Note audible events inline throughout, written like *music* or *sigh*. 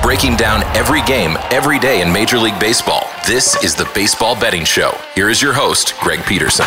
Breaking down every game, every day in Major League Baseball. This is the Baseball Betting Show. Here is your host, Greg Peterson.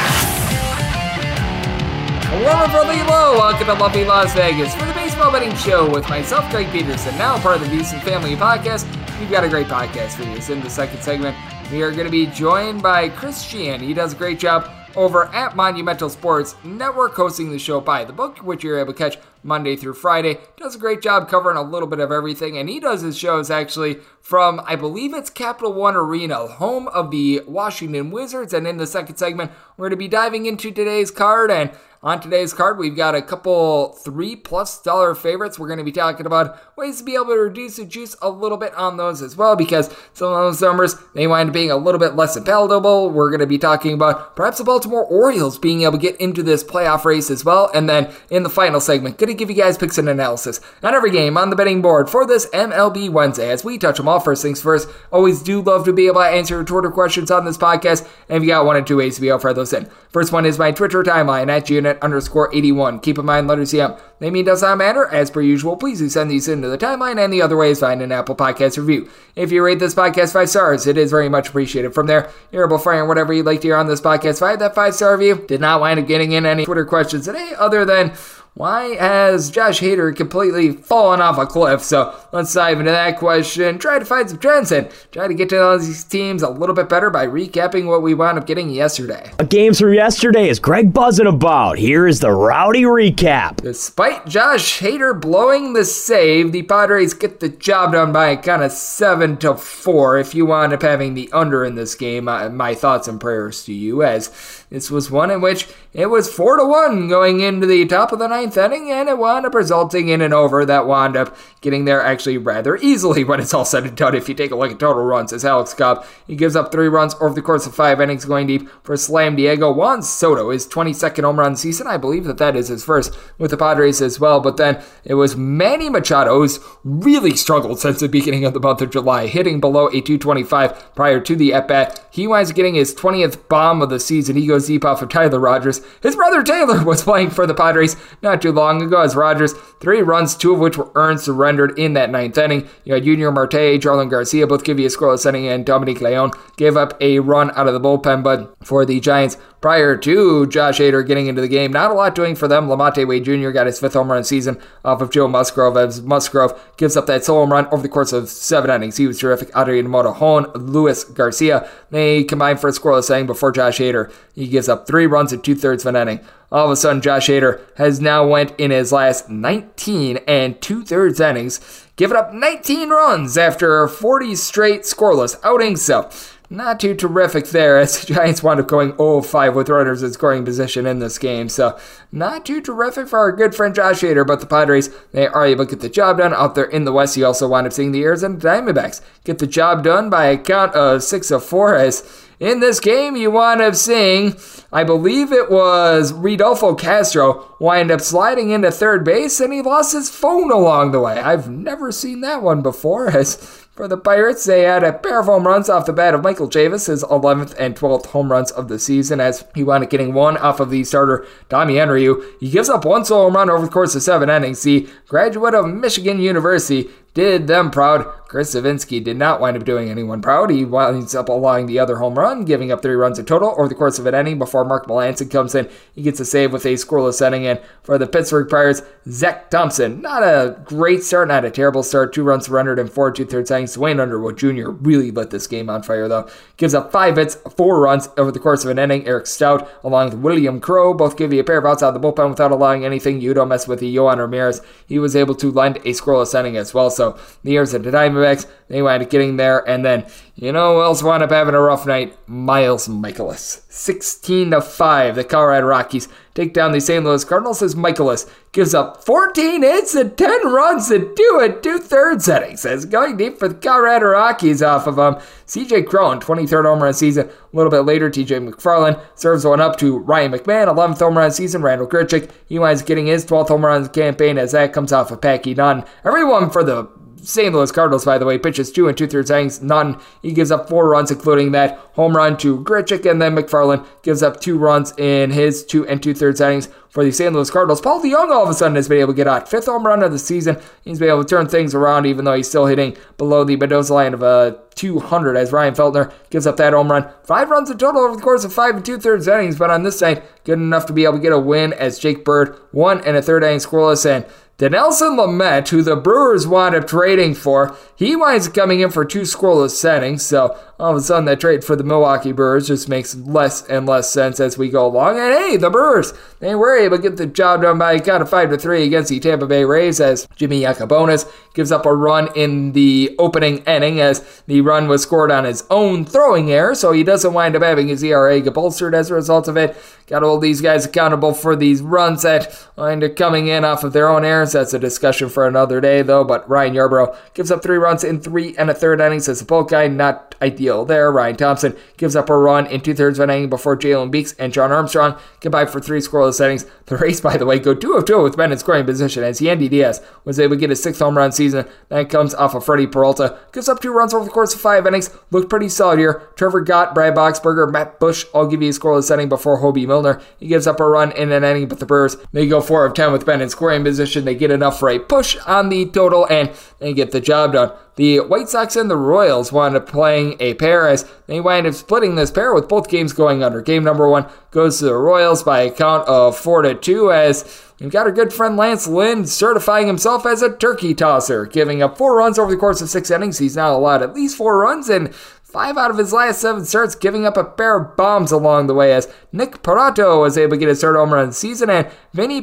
Hello from below. Welcome to lovely Las Vegas for the Baseball Betting Show with myself, Greg Peterson, now part of the VSiN Family Podcast. We've got a great podcast for you. So in the second segment, we are going to be joined by Chris Sheehan. He does a great job over at Monumental Sports Network hosting the show by the book, which you're able to catch Monday through Friday. Does a great job covering a little bit of everything, and he does his shows actually from, I believe it's Capital One Arena, home of the Washington Wizards. And in the second segment, we're going to be diving into today's card. And on today's card, we've got a couple three plus dollar favorites. We're going to be talking about ways to be able to reduce the juice a little bit on those as well, because some of those numbers they wind up being a little bit less palatable. We're going to be talking about perhaps the Baltimore Orioles being able to get into this playoff race as well. And then in the final segment, going to give you guys picks and analysis on every game on the betting board for this MLB Wednesday as we touch them all. First things first, always do love to be able to answer your Twitter questions on this podcast. And if you got one or two ways to be able to those in. First one is my Twitter timeline at unit underscore 81. Keep in mind, letters CM. Naming does not matter. As per usual, please do send these into the timeline and the other way is find an Apple Podcast review. If you rate this podcast five stars, it is very much appreciated. From there, you're able to whatever you'd like to hear on this podcast. If I had that five star review, did not wind up getting in any Twitter questions today other than why has Josh Hader completely fallen off a cliff? So let's dive into that question. Try to find some trends and try to get to know these teams a little bit better by recapping what we wound up getting yesterday. A Games from yesterday is Greg buzzing about. Here is the rowdy recap. Despite Josh Hader blowing the save, the Padres get the job done by kind of seven to four. If you wound up having the under in this game, uh, my thoughts and prayers to you, as this was one in which it was four to one going into the top of the ninth inning, and it wound up resulting in an over that wound up getting there actually rather easily *laughs* when it's all said and done. If you take a look at total runs, as Alex Cobb, he gives up three runs over the course of five innings going deep for Slam Diego. Juan Soto, his 22nd home run season. I believe that that is his first with the Padres as well. But then it was Manny Machado, who's really struggled since the beginning of the month of July, hitting below a 225 prior to the at bat. He winds up getting his 20th bomb of the season. He goes deep off of Tyler Rogers. His brother Taylor *laughs* was playing for the Padres not too long ago as Rogers, three runs, two of which were earned, surrendered in that ninth inning. You had Yunior Marte, Jarlin Garcia both give you a scoreless inning, and Dominic Leone gave up a run out of the bullpen. But for the Giants, prior to Josh Hader getting into the game. Not a lot doing for them. Lamonte Wade Jr. got his fifth home run season off of Joe Musgrove as Musgrove gives up that solo home run over the course of seven innings. He was terrific. Adrian Morejon, Luis Garcia, they combined for a scoreless inning before Josh Hader. He gives up three runs in two thirds of an inning. All of a sudden Josh Hader has now went in his last 19 and two thirds innings, giving up 19 runs after 40 straight scoreless outings. So not too terrific there as the Giants wound up going 0-5 with runners in scoring position in this game. So not too terrific for our good friend Josh Hader, but the Padres, they are able to get the job done out there in the West. You also wind up seeing the Arizona Diamondbacks get the job done by a count of 6 of 4 as in this game, you wind up seeing, I believe it was Rodolfo Castro wind up sliding into third base and he lost his phone along the way. I've never seen that one before. *laughs* As for the Pirates, they had a pair of home runs off the bat of Michael Chavis, his 11th and 12th home runs of the season, as he wound up getting one off of the starter, Tommy Henry. He gives up one solo run over the course of seven innings. The graduate of Michigan University did them proud. Chris Devenski did not wind up doing anyone proud. He winds up allowing the other home run, giving up three runs in total over the course of an inning before Mark Melancon comes in. He gets a save with a scoreless inning. And for the Pittsburgh Pirates, Zach Thompson, not a great start, not a terrible start. Two runs surrendered in four two thirds innings. Duane Underwood Jr. really lit this game on fire, though. Gives up five hits, four runs over the course of an inning. Eric Stout, along with William Crowe, both give you a pair of outs out of the bullpen without allowing anything. You don't mess with the Yohan Ramirez. He was able to lend a scoreless inning as well. So the Arizona Diamondbacks, they wind up getting there. And then, you know who else wound up having a rough night? Miles Mikolas. 16 to 5. The Colorado Rockies take down the St. Louis Cardinals as Mikolas gives up 14 hits and 10 runs and two and two thirds innings. As going deep for the Colorado Rockies off of um, CJ Cron, 23rd home run season. A little bit later, TJ McFarland serves one up to Ryan McMahon, 11th home run season. Randal Grichuk, he winds getting his 12th home run campaign as that comes off of Packy Dunn. Everyone for the St. Louis Cardinals, by the way, pitches two and two thirds innings. None. He gives up four runs, including that home run to Grichuk, and then McFarland gives up two runs in his two and two thirds innings for the St. Louis Cardinals. Paul DeJong all of a sudden has been able to get out. Fifth home run of the season. He's been able to turn things around, even though he's still hitting below the Mendoza line of a uh, 200 as Ryan Feltner gives up that home run. Five runs in total over the course of five and two thirds innings, but on this side, good enough to be able to get a win as Jake Bird, one and a third inning scoreless, and Dinelson Lamet, who the Brewers wound up trading for, he winds up coming in for two scoreless settings. So all of a sudden, that trade for the Milwaukee Brewers just makes less and less sense as we go along. And hey, the Brewers, they were able to get the job done by a count of five to three against the Tampa Bay Rays as Jimmy Yacabonis gives up a run in the opening inning as the run was scored on his own throwing error, so he doesn't wind up having his ERA get bolstered as a result of it. Got hold these guys accountable for these runs that wind up coming in off of their own errors. That's a discussion for another day, though. But Ryan Yarbrough gives up three runs in three and a third innings as a bulk guy. Not ideal there. Ryan Thompson gives up a run in two thirds of an inning before Jalen Beeks and Shawn Armstrong combine for three scoreless innings. The Rays, by the way, go two of two with men in scoring position as Yandy Diaz was able to get his sixth home run season. That comes off of Freddie Peralta. Gives up two runs over the course of five innings. Looked pretty solid here. Trevor Gott, Brad Boxberger, Matt Bush all give you a scoreless inning before Hoby Milner. He gives up a run in an inning, but the Brewers, they go 4 of 10 with Ben in scoring position. They get enough for a push on the total, and they get the job done. The White Sox and the Royals wound up playing a pair as they wind up splitting this pair with both games going under. Game number one goes to the Royals by a count of 4 to 2 as We've got our good friend Lance Lynn certifying himself as a turkey tosser, giving up four runs over the course of six innings. He's now allowed at least four runs, and Five out of his last seven starts, giving up a pair of bombs along the way as Nick Pratto was able to get his third home run season, and Vinny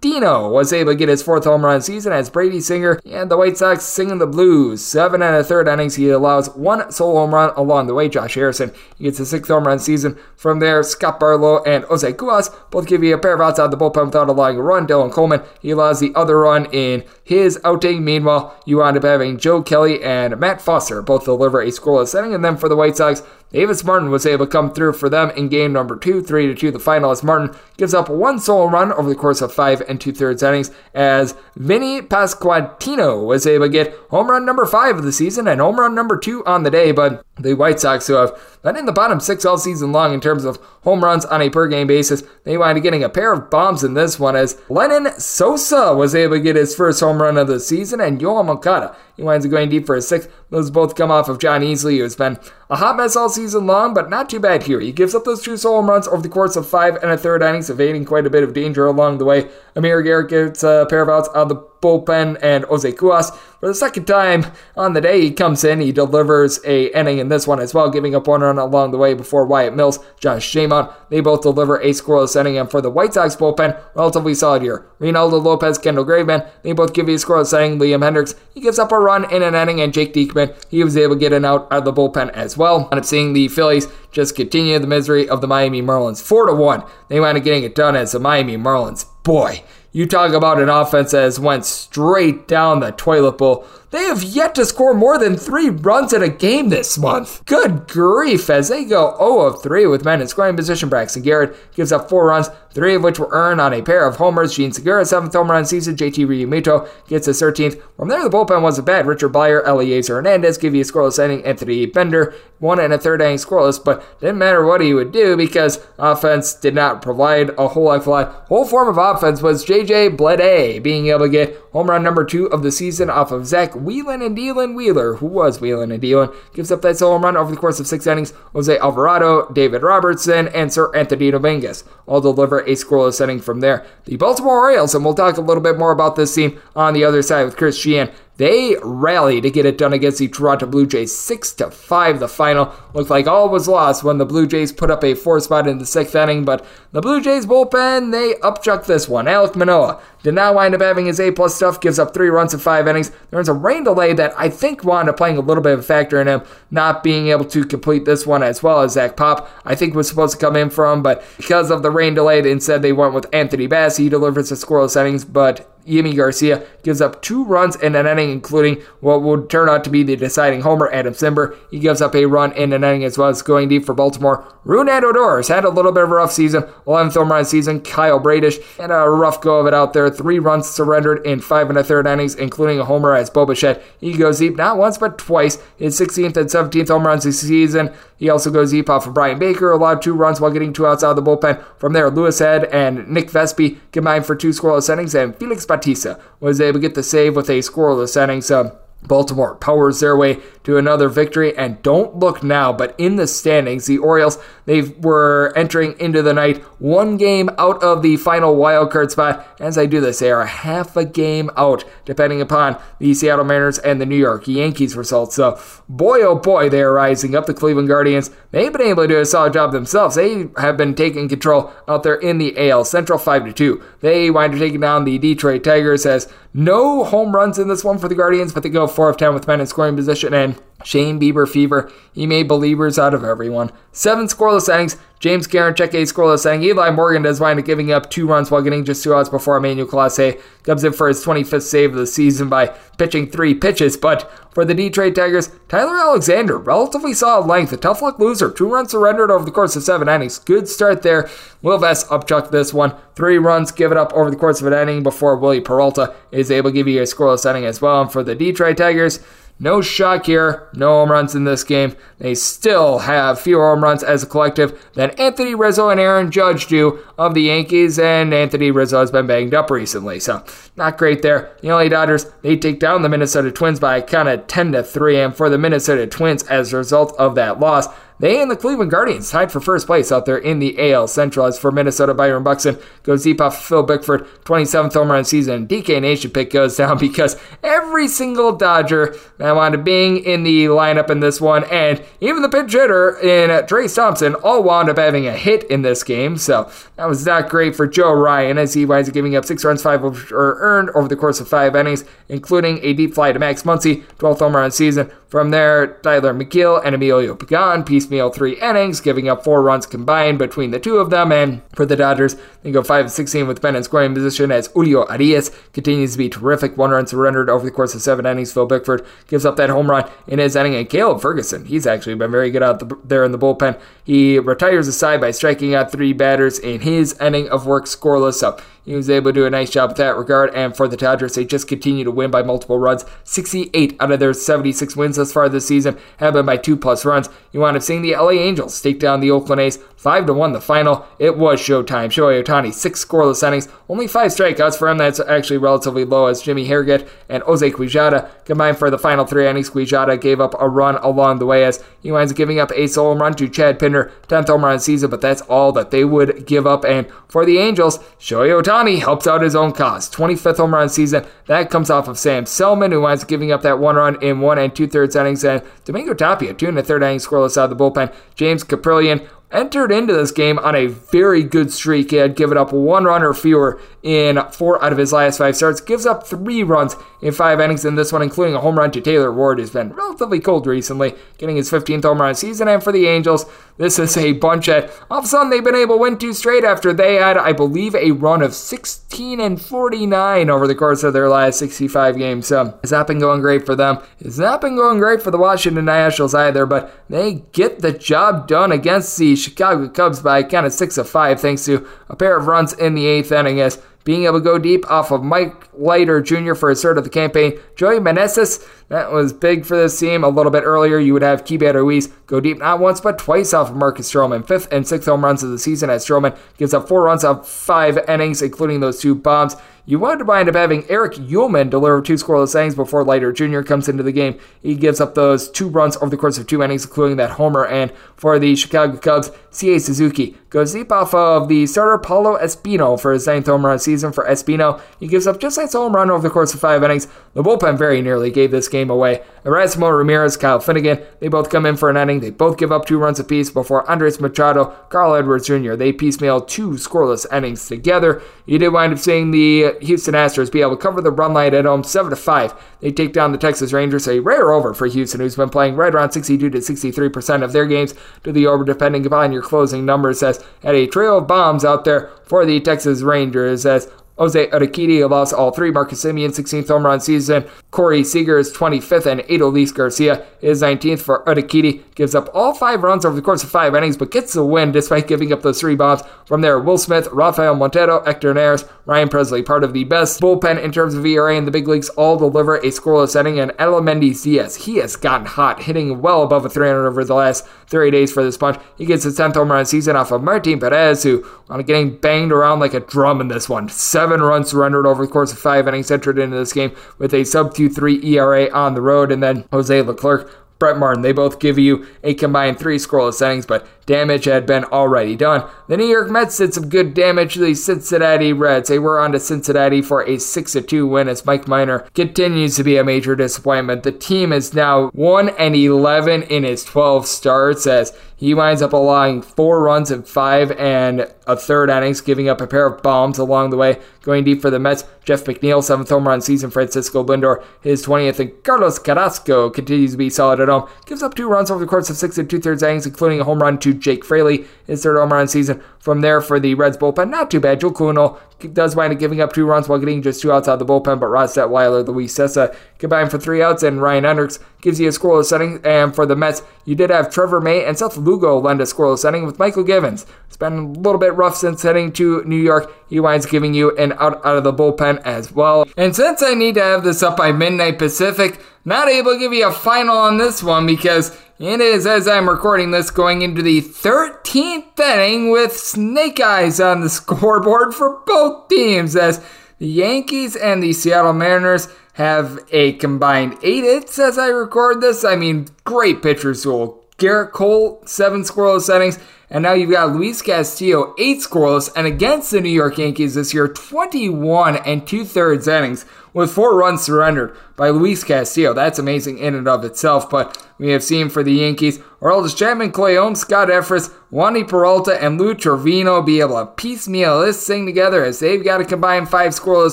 Pasquantino was able to get his fourth home run season as Brady Singer and the White Sox singing the blues. Seven and a third innings, he allows one solo home run along the way. Josh Harrison he gets his sixth home run season. From there, Scott Barlow and Jose Cuas both give you a pair of outs out of the bullpen without allowing a run. Dylan Coleman he allows the other run in his outing. Meanwhile, you wind up having Joe Kelly and Matt Foster both deliver a scoreless setting. And then for the White Sox, Davis Martin was able to come through for them in game number two, three to two. The finalist Martin gives up one solo run over the course of five and two thirds innings as Vinny Pasquantino was able to get home run number five of the season and home run number two on the day. But the White Sox, who have been in the bottom six all season long in terms of home runs on a per game basis, they wind up getting a pair of bombs in this one as Lenyn Sosa was able to get his first home run of the season and Yoan Moncada he winds up going deep for a sixth. Those both come off of Jon Heasley, who's been a hot mess all season long, but not too bad here. He gives up those two solo runs over the course of five and a third innings, evading quite a bit of danger along the way. Amir Garrett gets a pair of outs on the bullpen and Jose Cuas. For the second time on the day, he comes in, he delivers a inning in this one as well, giving up one run along the way before Wyatt Mills, Josh Staumont. They both deliver a scoreless inning, and for the White Sox bullpen, relatively solid year. Reynaldo Lopez, Kendall Graveman, they both give you a scoreless inning. Liam Hendriks, he gives up a run in an inning, and Jake Diekman, he was able to get an out of the bullpen as well. End up seeing the Phillies just continue the misery of the Miami Marlins. 4 to 1. They wind up getting it done as the Miami Marlins. Boy, you talk about an offense that has went straight down the toilet bowl. They have yet to score more than three runs in a game this month. Good grief, as they go 0 of 3 with men in scoring position. Braxton Garrett gives up four runs, three of which were earned on a pair of homers. Jean Segura, seventh home run season. JT Realmuto gets his 13th. From there, the bullpen wasn't bad. Richard Bleier, Elieser Hernandez give you a scoreless inning. Anthony Bender, one and a third inning scoreless, but didn't matter what he would do because offense did not provide a whole life lot. Whole form of offense was JJ Bleday being able to get home run number two of the season off of Zack Wheelan and Dylan Wheeler, who was Wheelan and Dylan, gives up that solo run over the course of six innings. Jose Alvarado, David Robertson, and Seranthony Dominguez all deliver a scoreless inning from there. The Baltimore Orioles, and we'll talk a little bit more about this team on the other side with Chris Sheehan. They rally to get it done against the Toronto Blue Jays, six to five. The final looked like all was lost when the Blue Jays put up a four spot in the sixth inning, but the Blue Jays bullpen they upchuck this one. Alek Manoah did not wind up having his A plus stuff, gives up three runs in five innings. There's a rain delay that I think wound up playing a little bit of a factor in him not being able to complete this one as well as Zach Pop, I think was supposed to come in from, but because of the rain delay, instead they went with Anthony Bass. He delivers the scoreless innings, but Yimi Garcia gives up two runs in an inning, including what would turn out to be the deciding homer, Adam Cimber. He gives up a run in an inning as well as going deep for Baltimore. Rougned Odor has had a little bit of a rough season, 11th home run season. Kyle Bradish had a rough go of it out there. Three runs surrendered in five and a third innings, including a homer as Bo Bichette. He goes deep not once but twice. His 16th and 17th home runs this season. He also goes deep off of Bryan Baker, allowed two runs while getting two outs out of the bullpen. From there, Louis Head and Nick Vespi combined for two scoreless innings, and Felix Bautista was able to get the save with a scoreless inning. So uh, Baltimore powers their way to another victory and don't look now but in the standings the Orioles they were entering into the night one game out of the final wild card spot. As I do this they are half a game out depending upon the Seattle Mariners and the New York Yankees results. So boy oh boy they are rising up. The Cleveland Guardians they've been able to do a solid job themselves. They have been taking control out there in the AL Central 5 to 2 they wind up taking down the Detroit Tigers as no home runs in this one for the Guardians but they go 4 of 10 with men in scoring position and Shane Bieber fever. He made believers out of everyone. Seven scoreless innings. James Karinchak a scoreless inning. Eli Morgan does wind up giving up two runs while getting just two outs before Emmanuel Clase comes in for his 25th save of the season by pitching three pitches. But for the Detroit Tigers, Tyler Alexander, relatively solid length, a tough luck loser. Two runs surrendered over the course of seven innings. Good start there. Will Vest upchuck this one. Three runs, give it up over the course of an inning before Wily Peralta is able to give you a scoreless inning as well. And for the Detroit Tigers, no shock here, no home runs in this game. They still have fewer home runs as a collective than Anthony Rizzo and Aaron Judge do of the Yankees, and Anthony Rizzo has been banged up recently, so not great there. The LA Dodgers, they take down the Minnesota Twins by a count of 10 to 3, and for the Minnesota Twins, as a result of that loss, they and the Cleveland Guardians tied for first place out there in the AL Central. As for Minnesota, Byron Buxton goes deep off Phil Bickford, 27th home run season. DK Nation pick goes down *laughs* because every single Dodger that wound up being in the lineup in this one, and even the pinch hitter in Trayce Thompson, all wound up having a hit in this game. So that was not great for Joe Ryan as he winds up giving up six runs, five earned over the course of five innings, including a deep fly to Max Muncy, 12th home run season. From there, Tyler Megill and Emilio Pagan three innings, giving up four runs combined between the two of them. And for the Dodgers, they go 5 16 with Ben in scoring position as Julio Urias continues to be terrific. One run surrendered over the course of seven innings. Phil Bickford gives up that home run in his inning. And Caleb Ferguson, he's actually been very good out the, there in the bullpen. He retires the side by striking out three batters in his inning of work scoreless. So he was able to do a nice job with that regard. And for the Dodgers, they just continue to win by multiple runs. 68 out of their 76 wins thus far this season have been by two plus runs. You wind up seeing the LA Angels take down the Oakland A's 5 to 1 the final. It was showtime. Shohei Ohtani, six scoreless innings, only five strikeouts for him. That's actually relatively low as Jimmy Herget and Jose Quijada combined for the final three innings. Quijada gave up a run along the way as he winds up giving up a solo run to Chad Pinder, 10th home run season, but that's all that they would give up. And for the Angels, Shohei Ohtani Ohtani helps out his own cause. 25th home run season. That comes off of Sam Selman, who winds up giving up that one run in one and two thirds innings. And Domingo Tapia, two and a third inning scoreless out of the bullpen. James Kaprielian entered into this game on a very good streak. He had given up one run or fewer in four out of his last five starts, gives up three runs in five innings in this one, including a home run to Taylor Ward, who's been relatively cold recently, getting his 15th home run season. And for the Angels, this is a bunch that all of a sudden they've been able to win two straight after they had, I believe, a run of 16 and 49 over the course of their last 65 games. So it's not been going great for them. It's not been going great for the Washington Nationals either, but they get the job done against the Chicago Cubs by kind of six of five, thanks to a pair of runs in the eighth inning. As being able to go deep off of Mike Leiter Jr. for his third of the campaign. Joey Meneses, that was big for this team. A little bit earlier, you would have Keibert Ruiz go deep not once but twice off of Marcus Stroman. Fifth and sixth home runs of the season as Stroman gives up four runs off five innings, including those two bombs. You would wind up having Eric Uelmen deliver two scoreless innings before Leiter Jr. comes into the game. He gives up those two runs over the course of two innings, including that homer. And for the Chicago Cubs, Seiya Suzuki goes deep off of the starter Paolo Espino for his ninth home run season. For Espino, he gives up just a home run over the course of five innings. The bullpen very nearly gave this game away. Erasmo Ramirez, Kyle Finnegan, they both come in for an inning. They both give up two runs apiece before Andres Machado, Carl Edwards Jr. They piecemeal two scoreless innings together. You did wind up seeing the Houston Astros be able to cover the run line at home 7 to 5. They take down the Texas Rangers, a rare over for Houston, who's been playing right around 62 to 63% of their games to the over, depending upon your closing numbers. As had a trail of bombs out there for the Texas Rangers, as Jose Urquidy lost all three. Marcus Semien, 16th home run season. Corey Seager is 25th, and Adolis Garcia is 19th for Urquidy. Gives up all five runs over the course of five innings, but gets the win despite giving up those three bombs. From there, Will Smith, Rafael Montero, Hector Neris, Ryan Pressly, part of the best bullpen in terms of ERA in the big leagues, all deliver a scoreless inning. And Aledmys Diaz, he has gotten hot, hitting well above a 300 over the last 30 days for this bunch. He gets his 10th home run season off of Martin Perez, who on getting banged around like a drum in this one. Seven runs surrendered over the course of five innings, entered into this game with a sub 2-3 ERA on the road, and then Jose Leclerc Brett Martin. They both give you a combined three scoreless innings, but damage had been already done. The New York Mets did some good damage to the Cincinnati Reds. They were on to Cincinnati for a 6 2 win as Mike Minor continues to be a major disappointment. The team is now 1 and 11 in its 12 starts as he winds up allowing four runs in five and a third innings, giving up a pair of bombs along the way. Going deep for the Mets, Jeff McNeil, seventh home run season. Francisco Lindor, his 20th, and Carlos Carrasco continues to be solid at home. Gives up two runs over the course of six and two thirds innings, including a home run to Jake Fraley, his third home run season. From there for the Reds bullpen, not too bad. Joe Kuhnel does wind up giving up two runs while getting just two outs out of the bullpen, but Ross Detweiler, Luis Cessa combine for three outs, and Ryan Hendricks gives you a scoreless setting. And for the Mets, you did have Trevor May and Seth Lugo lend a scoreless setting with Mychal Givens. It's been a little bit rough since heading to New York. He winds giving you an out out of the bullpen as well. And since I need to have this up by midnight Pacific, not able to give you a final on this one because it is, as I'm recording this, going into the 13th inning with snake eyes on the *laughs* scoreboard for both teams as the Yankees and the Seattle Mariners have a combined eight hits as I record this. I mean, great pitchers duel. Gerrit Cole, seven scoreless innings, and now you've got Luis Castillo, eight scoreless, and against the New York Yankees this year, 21 and two thirds innings with four runs surrendered by Luis Castillo. That's amazing in and of itself, but we have seen for the Yankees, Aroldis Chapman, Clay Holmes, Scott Effross, Wandy Peralta, and Lou Trivino be able to piecemeal this thing together as they've got to combine five scoreless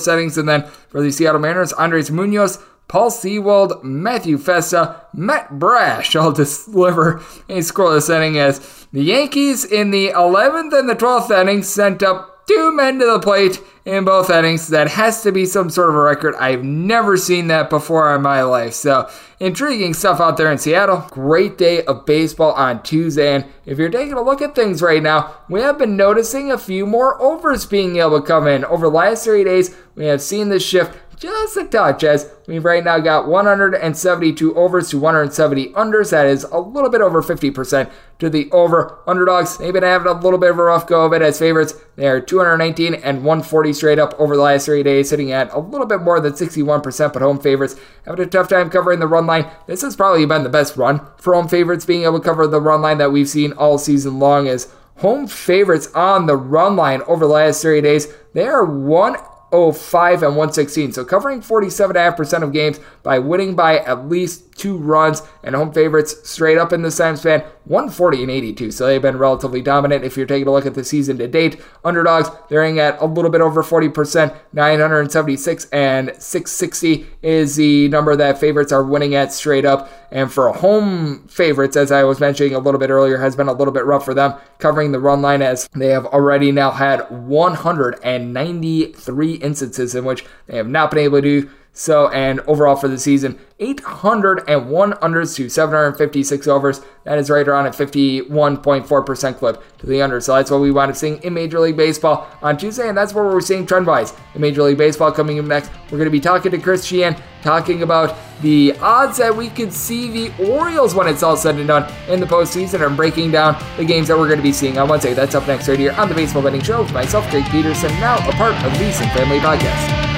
settings. And then for the Seattle Mariners, Andres Munoz, Paul Sewald, Matthew Festa, Matt Brash *laughs* all deliver a scoreless inning as the Yankees in the 11th and the 12th innings sent up two men to the plate in both innings. That has to be some sort of a record. I've never seen that before in my life. So, intriguing stuff out there in Seattle. Great day of baseball on Tuesday. And if you're taking a look at things right now, we have been noticing a few more overs being able to come in. Over the last three days, we have seen this shift just a touch as we've right now got 172 overs to 170 unders. That is a little bit over 50% to the over. Underdogs, they've been having a little bit of a rough go of it as favorites. They're 219 and 140 straight up over the last three days, sitting at a little bit more than 61%, but home favorites having a tough time covering the run line. This has probably been the best run for home favorites being able to cover the run line that we've seen all season long as home favorites on the run line over the last 30 days. They are 1 05 and 116. So covering 47.5% of games by winning by at least two runs and home favorites straight up in the same span 140 and 82. So they've been relatively dominant. If you're taking a look at the season to date, underdogs, they're in at a little bit over 40%, 976 and 660 is the number that favorites are winning at straight up. And for home favorites, as I was mentioning a little bit earlier, has been a little bit rough for them, covering the run line as they have already now had 193 instances in which they have not been able to so, and overall for the season, 801 unders to 756 overs. That is right around a 51.4% clip to the under. So that's what we wound up seeing in Major League Baseball on Tuesday, and that's what we're seeing trend wise in Major League Baseball. Coming up next, we're going to be talking to Chris Sheehan, talking about the odds that we could see the Orioles when it's all said and done in the postseason, and breaking down the games that we're going to be seeing on Wednesday. That's up next right here on the Baseball Betting Show with myself, Jake Peterson, now a part of the VSiN Family Podcast.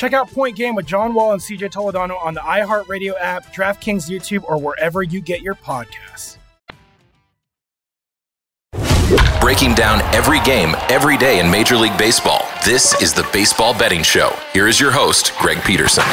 Check out Point Game with John Wall and CJ Toledano on the iHeartRadio app, DraftKings YouTube, or wherever you get your podcasts. Breaking down every game, every day in Major League Baseball. This is the Baseball Betting Show. Here is your host, Greg Peterson.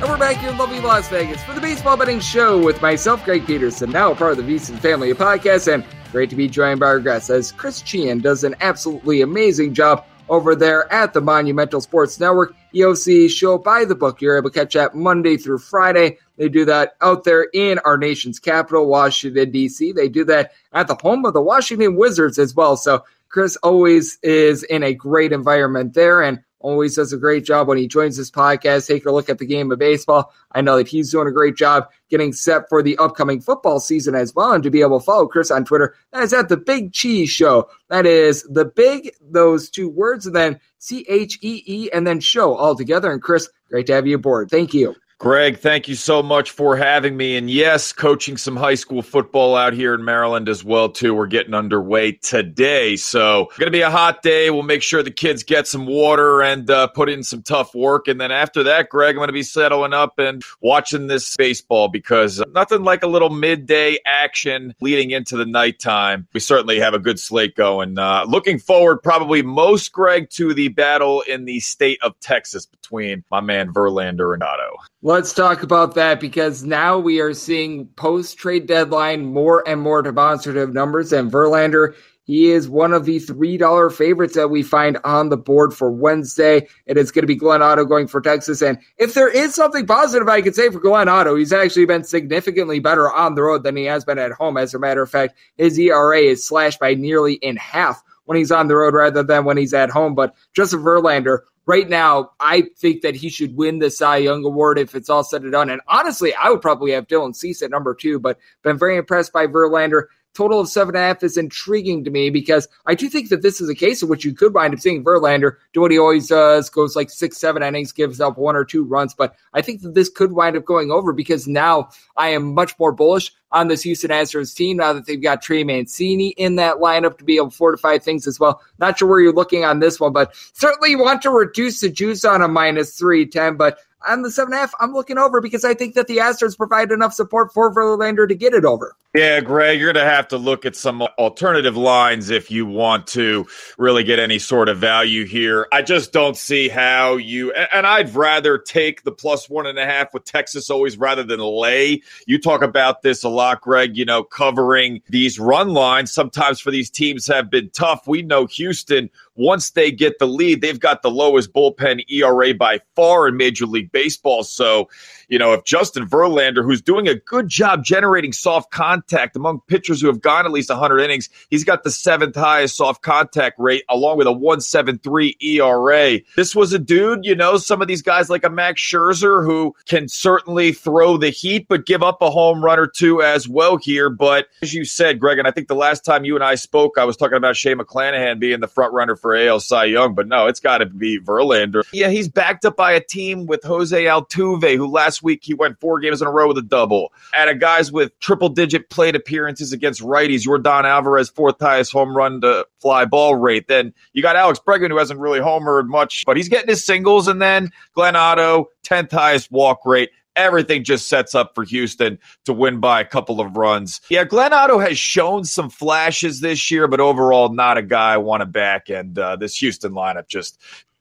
And we're back here in lovely Las Vegas for the Baseball Betting Show with myself, Greg Peterson, now a part of the VSiN family of podcasts, and great to be joined by our guest as Chris Sheehan does an absolutely amazing job over there at the Monumental Sports Network. EOC show by the book. You're able to catch that Monday through Friday. They do that out there in our nation's capital, Washington, D.C. They do that at the home of the Washington Wizards as well. So Chris always is in a great environment there and always does a great job when he joins this podcast, Take a look at the game of baseball. I know that he's doing a great job getting set for the upcoming football season as well. And to be able to follow Chris on Twitter, that is at the Big Cheese Show. That is the big, those two words, and then C H E E, and then show all together. And Chris, great to have you aboard. Thank you. Greg, thank you so much for having me. And yes, coaching some high school football out here in Maryland as well too. We're getting underway today, so going to be a hot day. We'll make sure the kids get some water and uh, put in some tough work. And then after that, Greg, I'm going to be settling up and watching this baseball because nothing like a little midday action leading into the nighttime. We certainly have a good slate going. Uh, looking forward, probably most Greg, to the battle in the state of Texas between my man Verlander and Otto. Let's talk about that because now we are seeing post trade deadline more and more demonstrative numbers. And Verlander, he is one of the $3 favorites that we find on the board for Wednesday. It is going to be Glenn Otto going for Texas. And if there is something positive I could say for Glenn Otto, he's actually been significantly better on the road than he has been at home. As a matter of fact, his ERA is slashed by nearly in half when he's on the road rather than when he's at home. But Justin Verlander, right now, I think that he should win the Cy Young Award if it's all said and done. And honestly, I would probably have Dylan Cease at number two, but been very impressed by Verlander. Total of seven and a half is intriguing to me because I do think that this is a case in which you could wind up seeing Verlander do what he always does, goes like six, seven innings, gives up one or two runs. But I think that this could wind up going over because now I am much more bullish on this Houston Astros team now that they've got Trey Mancini in that lineup to be able to fortify things as well. Not sure where you're looking on this one, but certainly want to reduce the juice on a minus 310. But on the seven and a half, I'm looking over because I think that the Astros provide enough support for Verlander to get it over. Yeah, Greg, you're going to have to look at some alternative lines if you want to really get any sort of value here. I just don't see how you, and I'd rather take the plus one and a half with Texas always rather than lay. You talk about this a lot, Greg, you know, covering these run lines sometimes for these teams have been tough. We know Houston once they get the lead, they've got the lowest bullpen ERA by far in Major League Baseball. So, you know, if Justin Verlander, who's doing a good job generating soft contact among pitchers who have gone at least 100 innings, he's got the seventh highest soft contact rate along with a 173 ERA. This was a dude, you know, some of these guys like a Max Scherzer who can certainly throw the heat, but give up a home run or two as well here. But as you said, Greg, and I think the last time you and I spoke, I was talking about Shane McClanahan being the front runner for AL Cy Young, but no, it's got to be Verlander. Yeah, he's backed up by a team with Jose Altuve, who last week he went four games in a row with a double. And a guys with triple digit plate appearances against righties. Yordan Alvarez, fourth highest home run to fly ball rate. Then you got Alex Bregman, who hasn't really homered much, but he's getting his singles. And then Glenn Otto, 10th highest walk rate everything just sets up for Houston to win by a couple of runs. Yeah, Glenn Otto has shown some flashes this year, but overall, not a guy I want to back. And uh, this Houston lineup just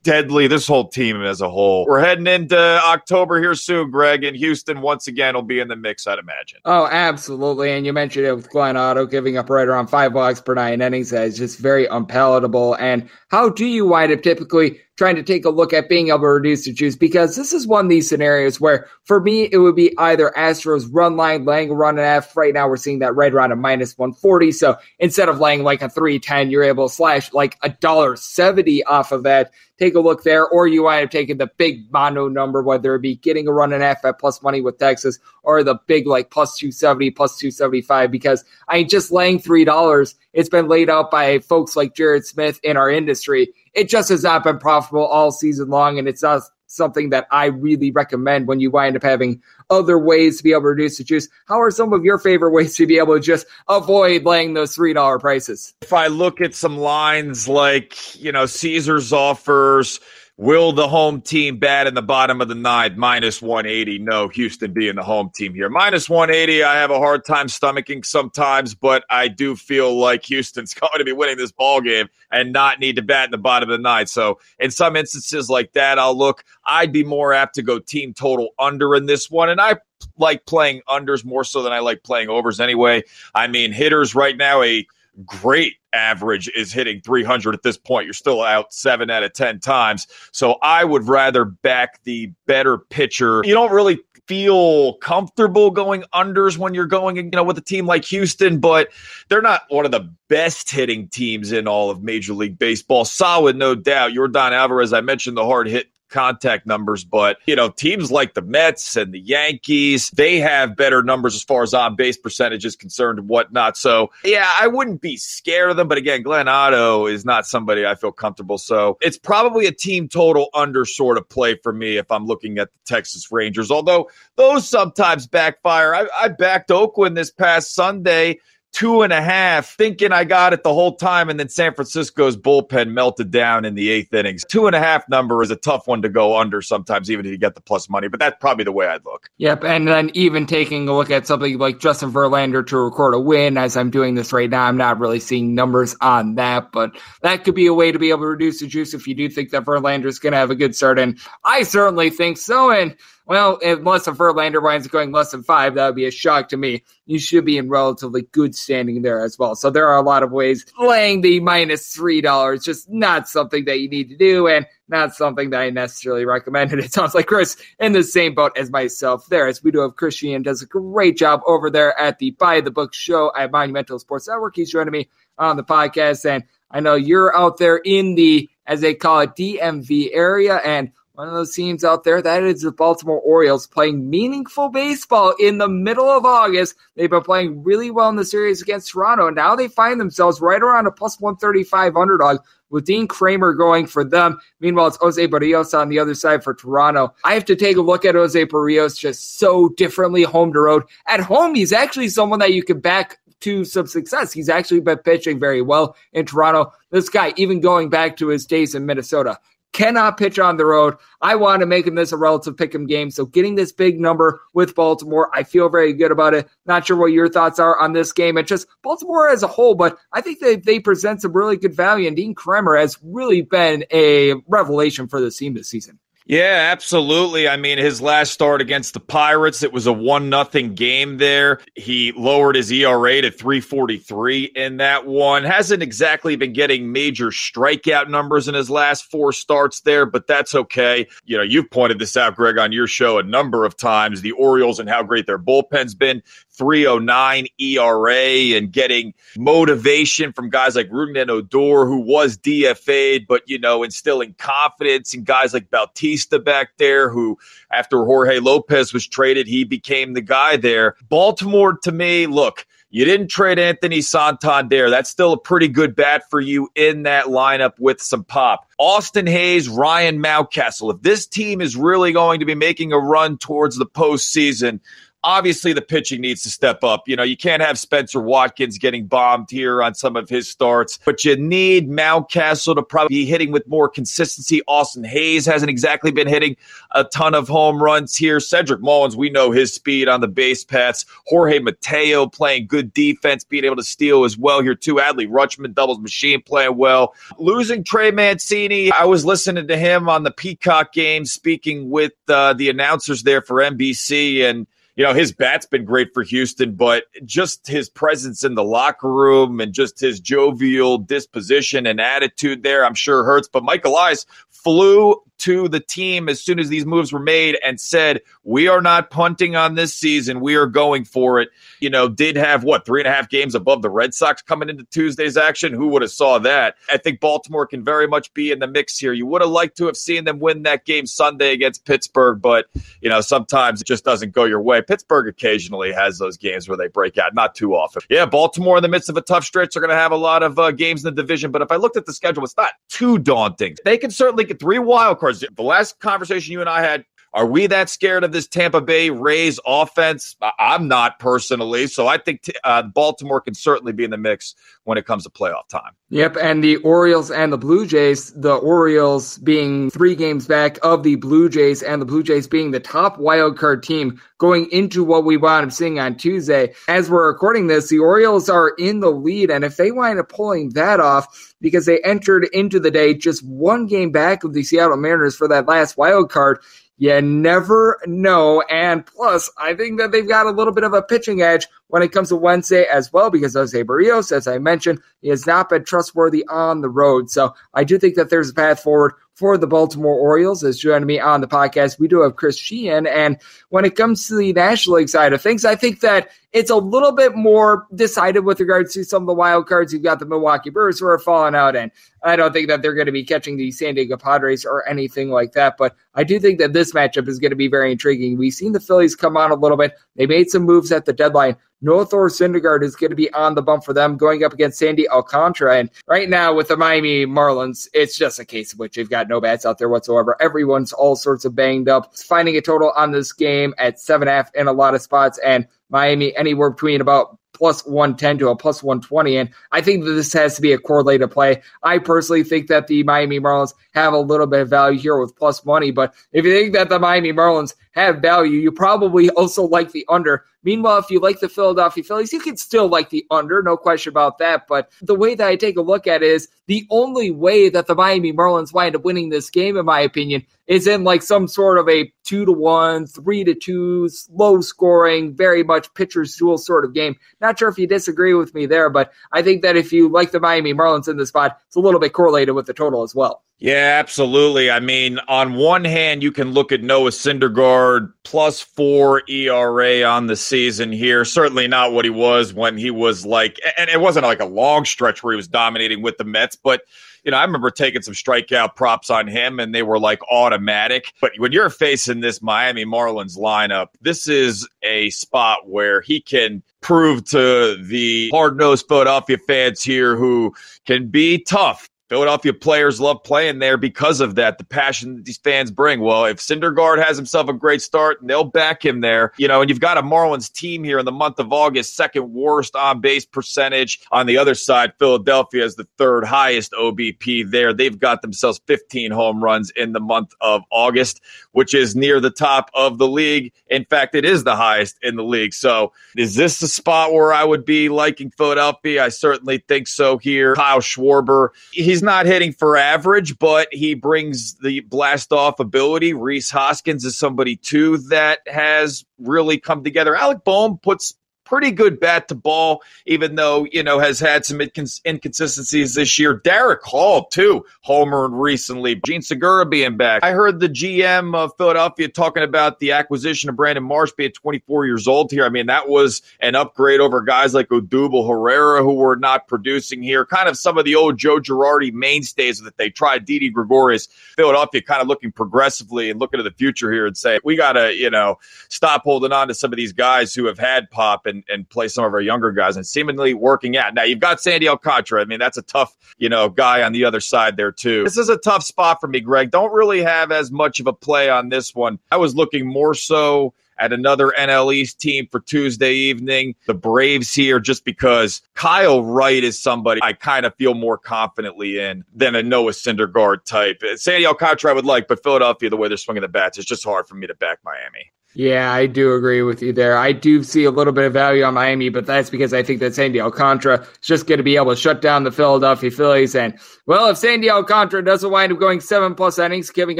deadly. This whole team as a whole. We're heading into October here soon, Greg, and Houston once again will be in the mix, I'd imagine. Oh, absolutely. And you mentioned it with Glenn Otto giving up right around five walks per nine innings. That is just very unpalatable. And how do you wind up typically trying to take a look at being able to reduce the juice? Because this is one of these scenarios where, for me, it would be either Astros run line, laying run and a half. Right now, we're seeing that right around a minus 140. So instead of laying like a 310, you're able to slash like a dollar 70 off of that take a look there, or you wind up taking the big mono number, whether it be getting a run and a half at plus money with Texas or the big like plus 270, plus 275, because I just laying $3, it's been laid out by folks like Jared Smith in our industry. It just has not been profitable all season long, and it's not something that I really recommend when you wind up having other ways to be able to reduce the juice. How are some of your favorite ways to be able to just avoid laying those $3 prices? If I look at some lines like, you know, Caesars offers, Will the home team bat in the bottom of the ninth minus 180? No, Houston being the home team here. Minus 180, I have a hard time stomaching sometimes, but I do feel like Houston's *laughs* going to be winning this ball game and not need to bat in the bottom of the ninth. So in some instances like that, I'll look. I'd be more apt to go team total under in this one, and I like playing unders more so than I like playing overs anyway. I mean, hitters right now a great average is hitting 300 at this point. You're still out seven out of 10 times. So I would rather back the better pitcher. You don't really feel comfortable going unders when you're going, you know, with a team like Houston, but they're not one of the best hitting teams in all of Major League Baseball. Solid, no doubt. Yordan Alvarez, I mentioned the hard hit contact numbers, but you know, teams like the Mets and the Yankees, they have better numbers as far as on base percentage is concerned and whatnot. So yeah, I wouldn't be scared of them. But again, Glenn Otto is not somebody I feel comfortable. So it's probably a team total under sort of play for me if I'm looking at the Texas Rangers. Although those sometimes backfire. I, I backed Oakland this past Sunday two and a half, thinking I got it the whole time. And then San Francisco's bullpen melted down in the eighth innings. Two and a half number is a tough one to go under sometimes, even if you get the plus money, but that's probably the way I'd look. Yep. And then even taking a look at something like Justin Verlander to record a win as I'm doing this right now, I'm not really seeing numbers on that, but that could be a way to be able to reduce the juice if you do think that Verlander is going to have a good start. And I certainly think so. And well, unless a Verlander winds going less than five, that would be a shock to me. You should be in relatively good standing there as well. So there are a lot of ways laying the minus three dollars, just not something that you need to do, and not something that I necessarily recommend. *laughs* And it sounds like Chris in the same boat as myself there, as we do have Christian does a great job over there at the By the Book show at Monumental Sports Network. He's joining me on the podcast, and I know you're out there in the as they call it DMV area, and one of those teams out there. That is the Baltimore Orioles playing meaningful baseball in the middle of August. They've been playing really well in the series against Toronto. And now they find themselves right around a plus 135 underdog with Dean Kremer going for them. Meanwhile, it's Jose Berrios on the other side for Toronto. I have to take a look at Jose Berrios just so differently home to road. At home, he's actually someone that you could back to some success. He's actually been pitching very well in Toronto. This guy, even going back to his days in Minnesota, cannot pitch on the road. I want to make him this a relative pick 'em game. So getting this big number with Baltimore, I feel very good about it. Not sure what your thoughts are on this game. It's just Baltimore as a whole, but I think that they present some really good value. And Dean Kremer has really been a revelation for the team this season. Yeah, absolutely. I mean, his last start against the Pirates, it was a one nothing game there. He lowered his ERA to 343 in that one. Hasn't exactly been getting major strikeout numbers in his last four starts there, but that's okay. You know, you've pointed this out, Greg, on your show a number of times, the Orioles and how great their bullpen's been. 309 ERA and getting motivation from guys like Rougned Odor, who was DFA'd, but, you know, instilling confidence in guys like Bautista back there, who after Jorge Lopez was traded, he became the guy there. Baltimore, to me, look, you didn't trade Anthony Santander. That's still a pretty good bat for you in that lineup with some pop. Austin Hays, Ryan Mountcastle. If this team is really going to be making a run towards the postseason, obviously the pitching needs to step up. You know, you can't have Spenser Watkins getting bombed here on some of his starts, but you need Mountcastle to probably be hitting with more consistency. Austin Hays hasn't exactly been hitting a ton of home runs here. Cedric Mullins, we know his speed on the base paths. Jorge Mateo playing good defense, being able to steal as well here too. Adley Rutschman doubles machine playing well. Losing Trey Mancini, I was listening to him on the Peacock game, speaking with uh, the announcers there for NBC and you know, his bat's been great for Houston, but just his presence in the locker room and just his jovial disposition and attitude there, I'm sure hurts. But Michael Elias flew to the team as soon as these moves were made and said, We are not punting on this season. We are going for it. You know, did have what, three and a half games above the Red Sox coming into Tuesday's action? Who would have saw that? I think Baltimore can very much be in the mix here. You would have liked to have seen them win that game Sunday against Pittsburgh, but, you know, sometimes it just doesn't go your way. Pittsburgh occasionally has those games where they break out, not too often. Yeah, Baltimore in the midst of a tough stretch, they're going to have a lot of uh, games in the division, but if I looked at the schedule, it's not too daunting. They can certainly get three wild cards. The last conversation you and I had are we that scared of this Tampa Bay Rays offense? I'm not personally. So I think uh, Baltimore can certainly be in the mix when it comes to playoff time. Yep. And the Orioles and the Blue Jays, the Orioles being three games back of the Blue Jays, and the Blue Jays being the top wild card team going into what we wound up seeing on Tuesday. As we're recording this, the Orioles are in the lead. And if they wind up pulling that off, because they entered into the day just one game back of the Seattle Mariners for that last wild card, you never know. And plus, I think that they've got a little bit of a pitching edge when it comes to Wednesday as well, because Jose Berrios, as I mentioned, he has not been trustworthy on the road. So I do think that there's a path forward for the Baltimore Orioles is joining me on the podcast. We do have Chris Sheehan. And when it comes to the National League side of things, I think that it's a little bit more decided with regards to some of the wild cards. You've got the Milwaukee Brewers who are falling out, and I don't think that they're going to be catching the San Diego Padres or anything like that. But I do think that this matchup is going to be very intriguing. We've seen the Phillies come on a little bit. They made some moves at the deadline. Noah Syndergaard is going to be on the bump for them going up against Sandy Alcantara. And right now with the Miami Marlins, it's just a case of which they've got no bats out there whatsoever. Everyone's all sorts of banged up. finding a total on this game at seven and a half in a lot of spots and Miami anywhere between about plus 110 to a plus 120. And I think that this has to be a correlated play. I personally think that the Miami Marlins have a little bit of value here with plus money. But if you think that the Miami Marlins have value, you probably *laughs* also like the under. Meanwhile, if you like the Philadelphia Phillies, you can still like the under, no question about that. But the way that I take a look at it is the only way that the Miami Marlins wind up winning this game, in my opinion, is in like some sort of a two to one, three to two, low scoring, very much pitcher's duel sort of game. Not sure if you disagree with me there, but I think that if you like the Miami Marlins in the spot, it's a little bit correlated with the total as well. Yeah, absolutely. I mean, on one hand, you can look at Noah Syndergaard plus four ERA on the season here. Certainly not what he was when he was like, and it wasn't like a long stretch where he was dominating with the Mets, but you know, I remember taking some strikeout props on him and they were like automatic. But when you're facing this Miami Marlins lineup, this is a spot where he can prove to the hard nosed Philadelphia fans here who can be tough Philadelphia players love playing there because of that, the passion that these fans bring. Well, if Syndergaard has himself a great start, they'll back him there. You know, and you've got a Marlins team here in the month of August, second worst on base percentage. On the other side, Philadelphia is the third highest OBP there. They've got themselves 15 home runs in the month of August, which is near the top of the league. In fact, it is the highest in the league. So is this the spot where I would be liking Philadelphia? I certainly think so here. Kyle Schwarber, he's he's not hitting for average, but he brings the blast off ability. Rhys Hoskins is somebody too that has really come together. Alec Bohm puts pretty good bat to ball, even though, you know, has had some incons- inconsistencies this year. Darick Hall, too, homered recently. Jean Segura being back. I heard the GM of Philadelphia talking about the acquisition of Brandon Marsh being 24 years old here. I mean, that was an upgrade over guys like Odubel Herrera, who were not producing here. Kind of some of the old Joe Girardi mainstays that they tried. Didi Gregorius, Philadelphia kind of looking progressively and looking to the future here and say, we got to, you know, stop holding on to some of these guys who have had pop and and, and play some of our younger guys and seemingly working out. Now you've got Sandy Alcantara. I mean, that's a tough, you know, guy on the other side there too. This is a tough spot for me, Greg. Don't really have as much of a play on this one. I was looking more so at another NL East team for Tuesday evening. The Braves here, just because Kyle Wright is somebody I kind of feel more confidently in than a Noah Syndergaard type. Sandy Alcantara I would like, but Philadelphia, the way they're swinging the bats, it's just hard for me to back Miami. Yeah, I do agree with you there. I do see a little bit of value on Miami, but that's because I think that Sandy Alcantara is just going to be able to shut down the Philadelphia Phillies. And, well, if Sandy Alcantara doesn't wind up going seven plus innings, giving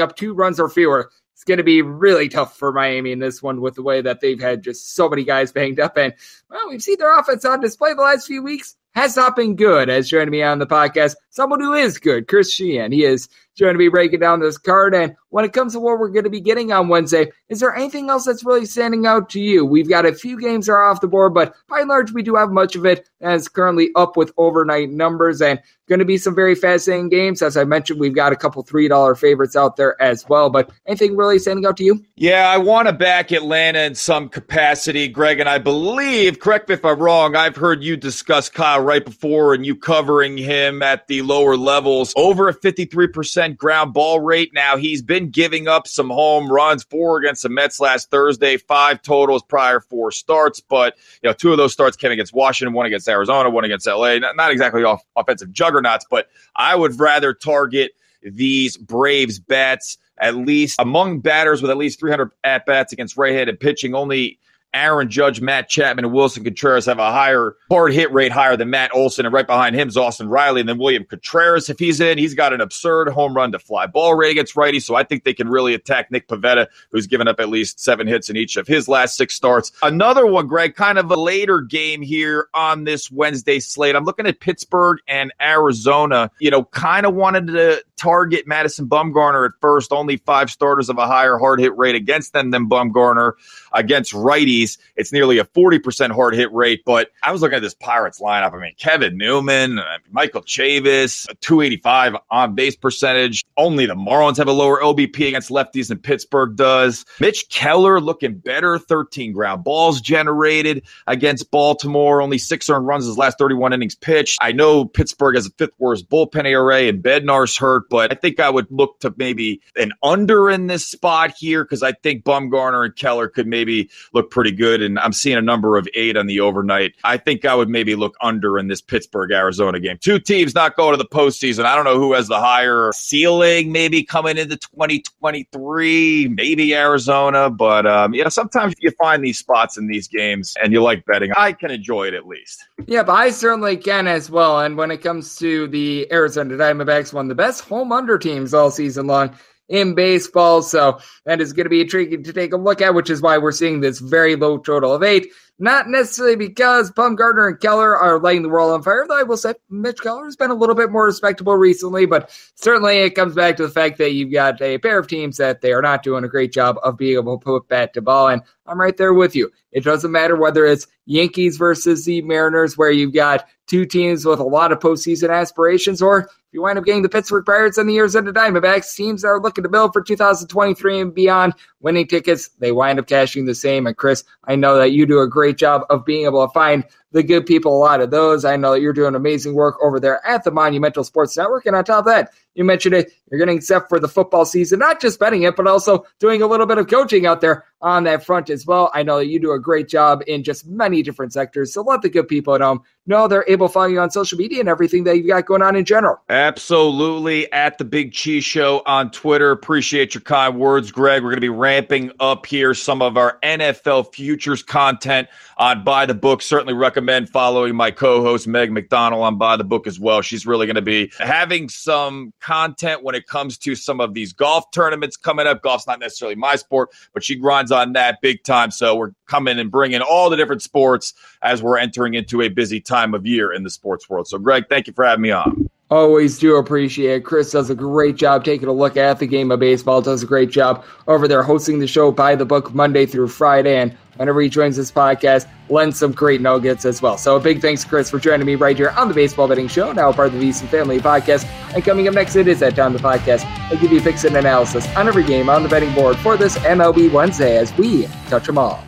up two runs or fewer, it's going to be really tough for Miami in this one with the way that they've had just so many guys banged up. And, well, we've seen their offense on display the last few weeks has not been good. As joining me on the podcast, someone who is good, Chris Sheehan. He is going to be breaking down this card. And when it comes to what we're going to be getting on Wednesday, is there anything else that's really standing out to you? We've got a few games that are off the board, but by and large, we do have much of it as currently up with overnight numbers and going to be some very fascinating games. As I mentioned, we've got a couple $3 favorites out there as well. But anything really standing out to you? Yeah, I want to back Atlanta in some capacity, Greg. And I believe, correct me if I'm wrong, I've heard you discuss Kyle Wright before and you covering him at the lower levels. Over a 53% ground ball rate. Now, he's been giving up some home runs, four against the Mets last Thursday, five totals prior four starts. But, you know, two of those starts came against Washington, one against Arizona, one against LA. Not, not exactly off offensive juggernauts, but I would rather target these Braves bats at least among batters with at least 300 at bats against right-handed pitching. Only Aaron Judge, Matt Chapman, and Willson Contreras have a higher hard hit rate higher than Matt Olson, and right behind him is Austin Riley, and then William Contreras. If he's in, he's got an absurd home run to fly ball rate against righty, so I think they can really attack Nick Pivetta, who's given up at least seven hits in each of his last six starts. Another one, Greg, kind of a later game here on this Wednesday slate. I'm looking at Pittsburgh and Arizona. You know, kind of wanted to target Madison Bumgarner at first. Only five starters of a higher hard hit rate against them than Bumgarner. Against righties, it's nearly a 40% hard hit rate. But I was looking at this Pirates lineup. I mean, Kevin Newman, Michael Chavis, 285 on base percentage. Only the Marlins have a lower OBP against lefties than Pittsburgh does. Mitch Keller looking better, 13 ground balls generated against Baltimore. Only six earned runs his last 31 innings pitched. I know Pittsburgh has a fifth worst bullpen ERA and Bednar's hurt, but I think I would look to maybe an under in this spot here because I think Bumgarner and Keller could maybe look pretty good. And I'm seeing a number of eight on the overnight. I think I would maybe look under in this Pittsburgh Arizona game. Two teams not going to the postseason. I don't know who has the higher ceiling maybe coming into 2023, maybe Arizona, but um, you know, sometimes you find these spots in these games and you like betting. I can enjoy it at least. Yeah, but I certainly can as well. And when it comes to the Arizona Diamondbacks, one of the best home under teams all season long in baseball. So that is going to be intriguing to take a look at, which is why we're seeing this very low total of eight. Not necessarily because Bumgarner and Keller are lighting the world on fire, though I will say Mitch Keller has been a little bit more respectable recently, but certainly it comes back to the fact that you've got a pair of teams that they are not doing a great job of being able to put bat to ball. And I'm right there with you. It doesn't matter whether it's Yankees versus the Mariners, where you've got two teams with a lot of postseason aspirations, or if you wind up getting the Pittsburgh Pirates and the Arizona Diamondbacks, teams that are looking to build for 2023 and beyond, winning tickets, they wind up cashing the same. And Chris, I know that you do a great job of being able to find the good people a lot of those. I know that you're doing amazing work over there at the Monumental Sports Network. And on top of that, you mentioned it, you're getting set for the football season, not just betting it, but also doing a little bit of coaching out there on that front as well. I know that you do a great job in just many different sectors. So let the good people at home know they're able to follow you on social media and everything that you've got going on in general. Absolutely. At the Big Cheese Show on Twitter. Appreciate your kind words, Greg. We're going to be ramping up here some of our NFL futures content on By the Book. Certainly recommend following my co host, Meg McDonald, on By the Book as well. She's really going to be having some content when it comes to some of these golf tournaments coming up. Golf's not necessarily my sport, but she grinds on that big time. So we're coming and bringing all the different sports as we're entering into a busy time of year in the sports world. So, Greg, thank you for having me on. Always do appreciate it. Chris does a great job taking a look at the game of baseball, does a great job over there hosting the show by the book Monday through Friday. And whenever he joins this podcast, lends some great nuggets as well. So a big thanks, Chris, for joining me right here on the Baseball Betting Show, now part of the VSiN Family Podcast. And coming up next, it is that time the podcast. I give you picks and analysis on every game on the betting board for this MLB Wednesday as we touch them all.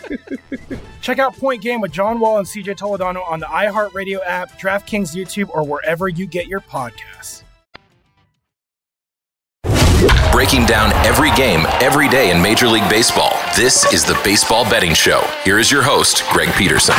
*laughs* Check out Point Game with John Wall and CJ Toledano on the iHeartRadio app, DraftKings YouTube, or wherever you get your podcasts. Breaking down every game, every day in Major League Baseball. This is the Baseball Betting Show. Here is your host, Greg Peterson.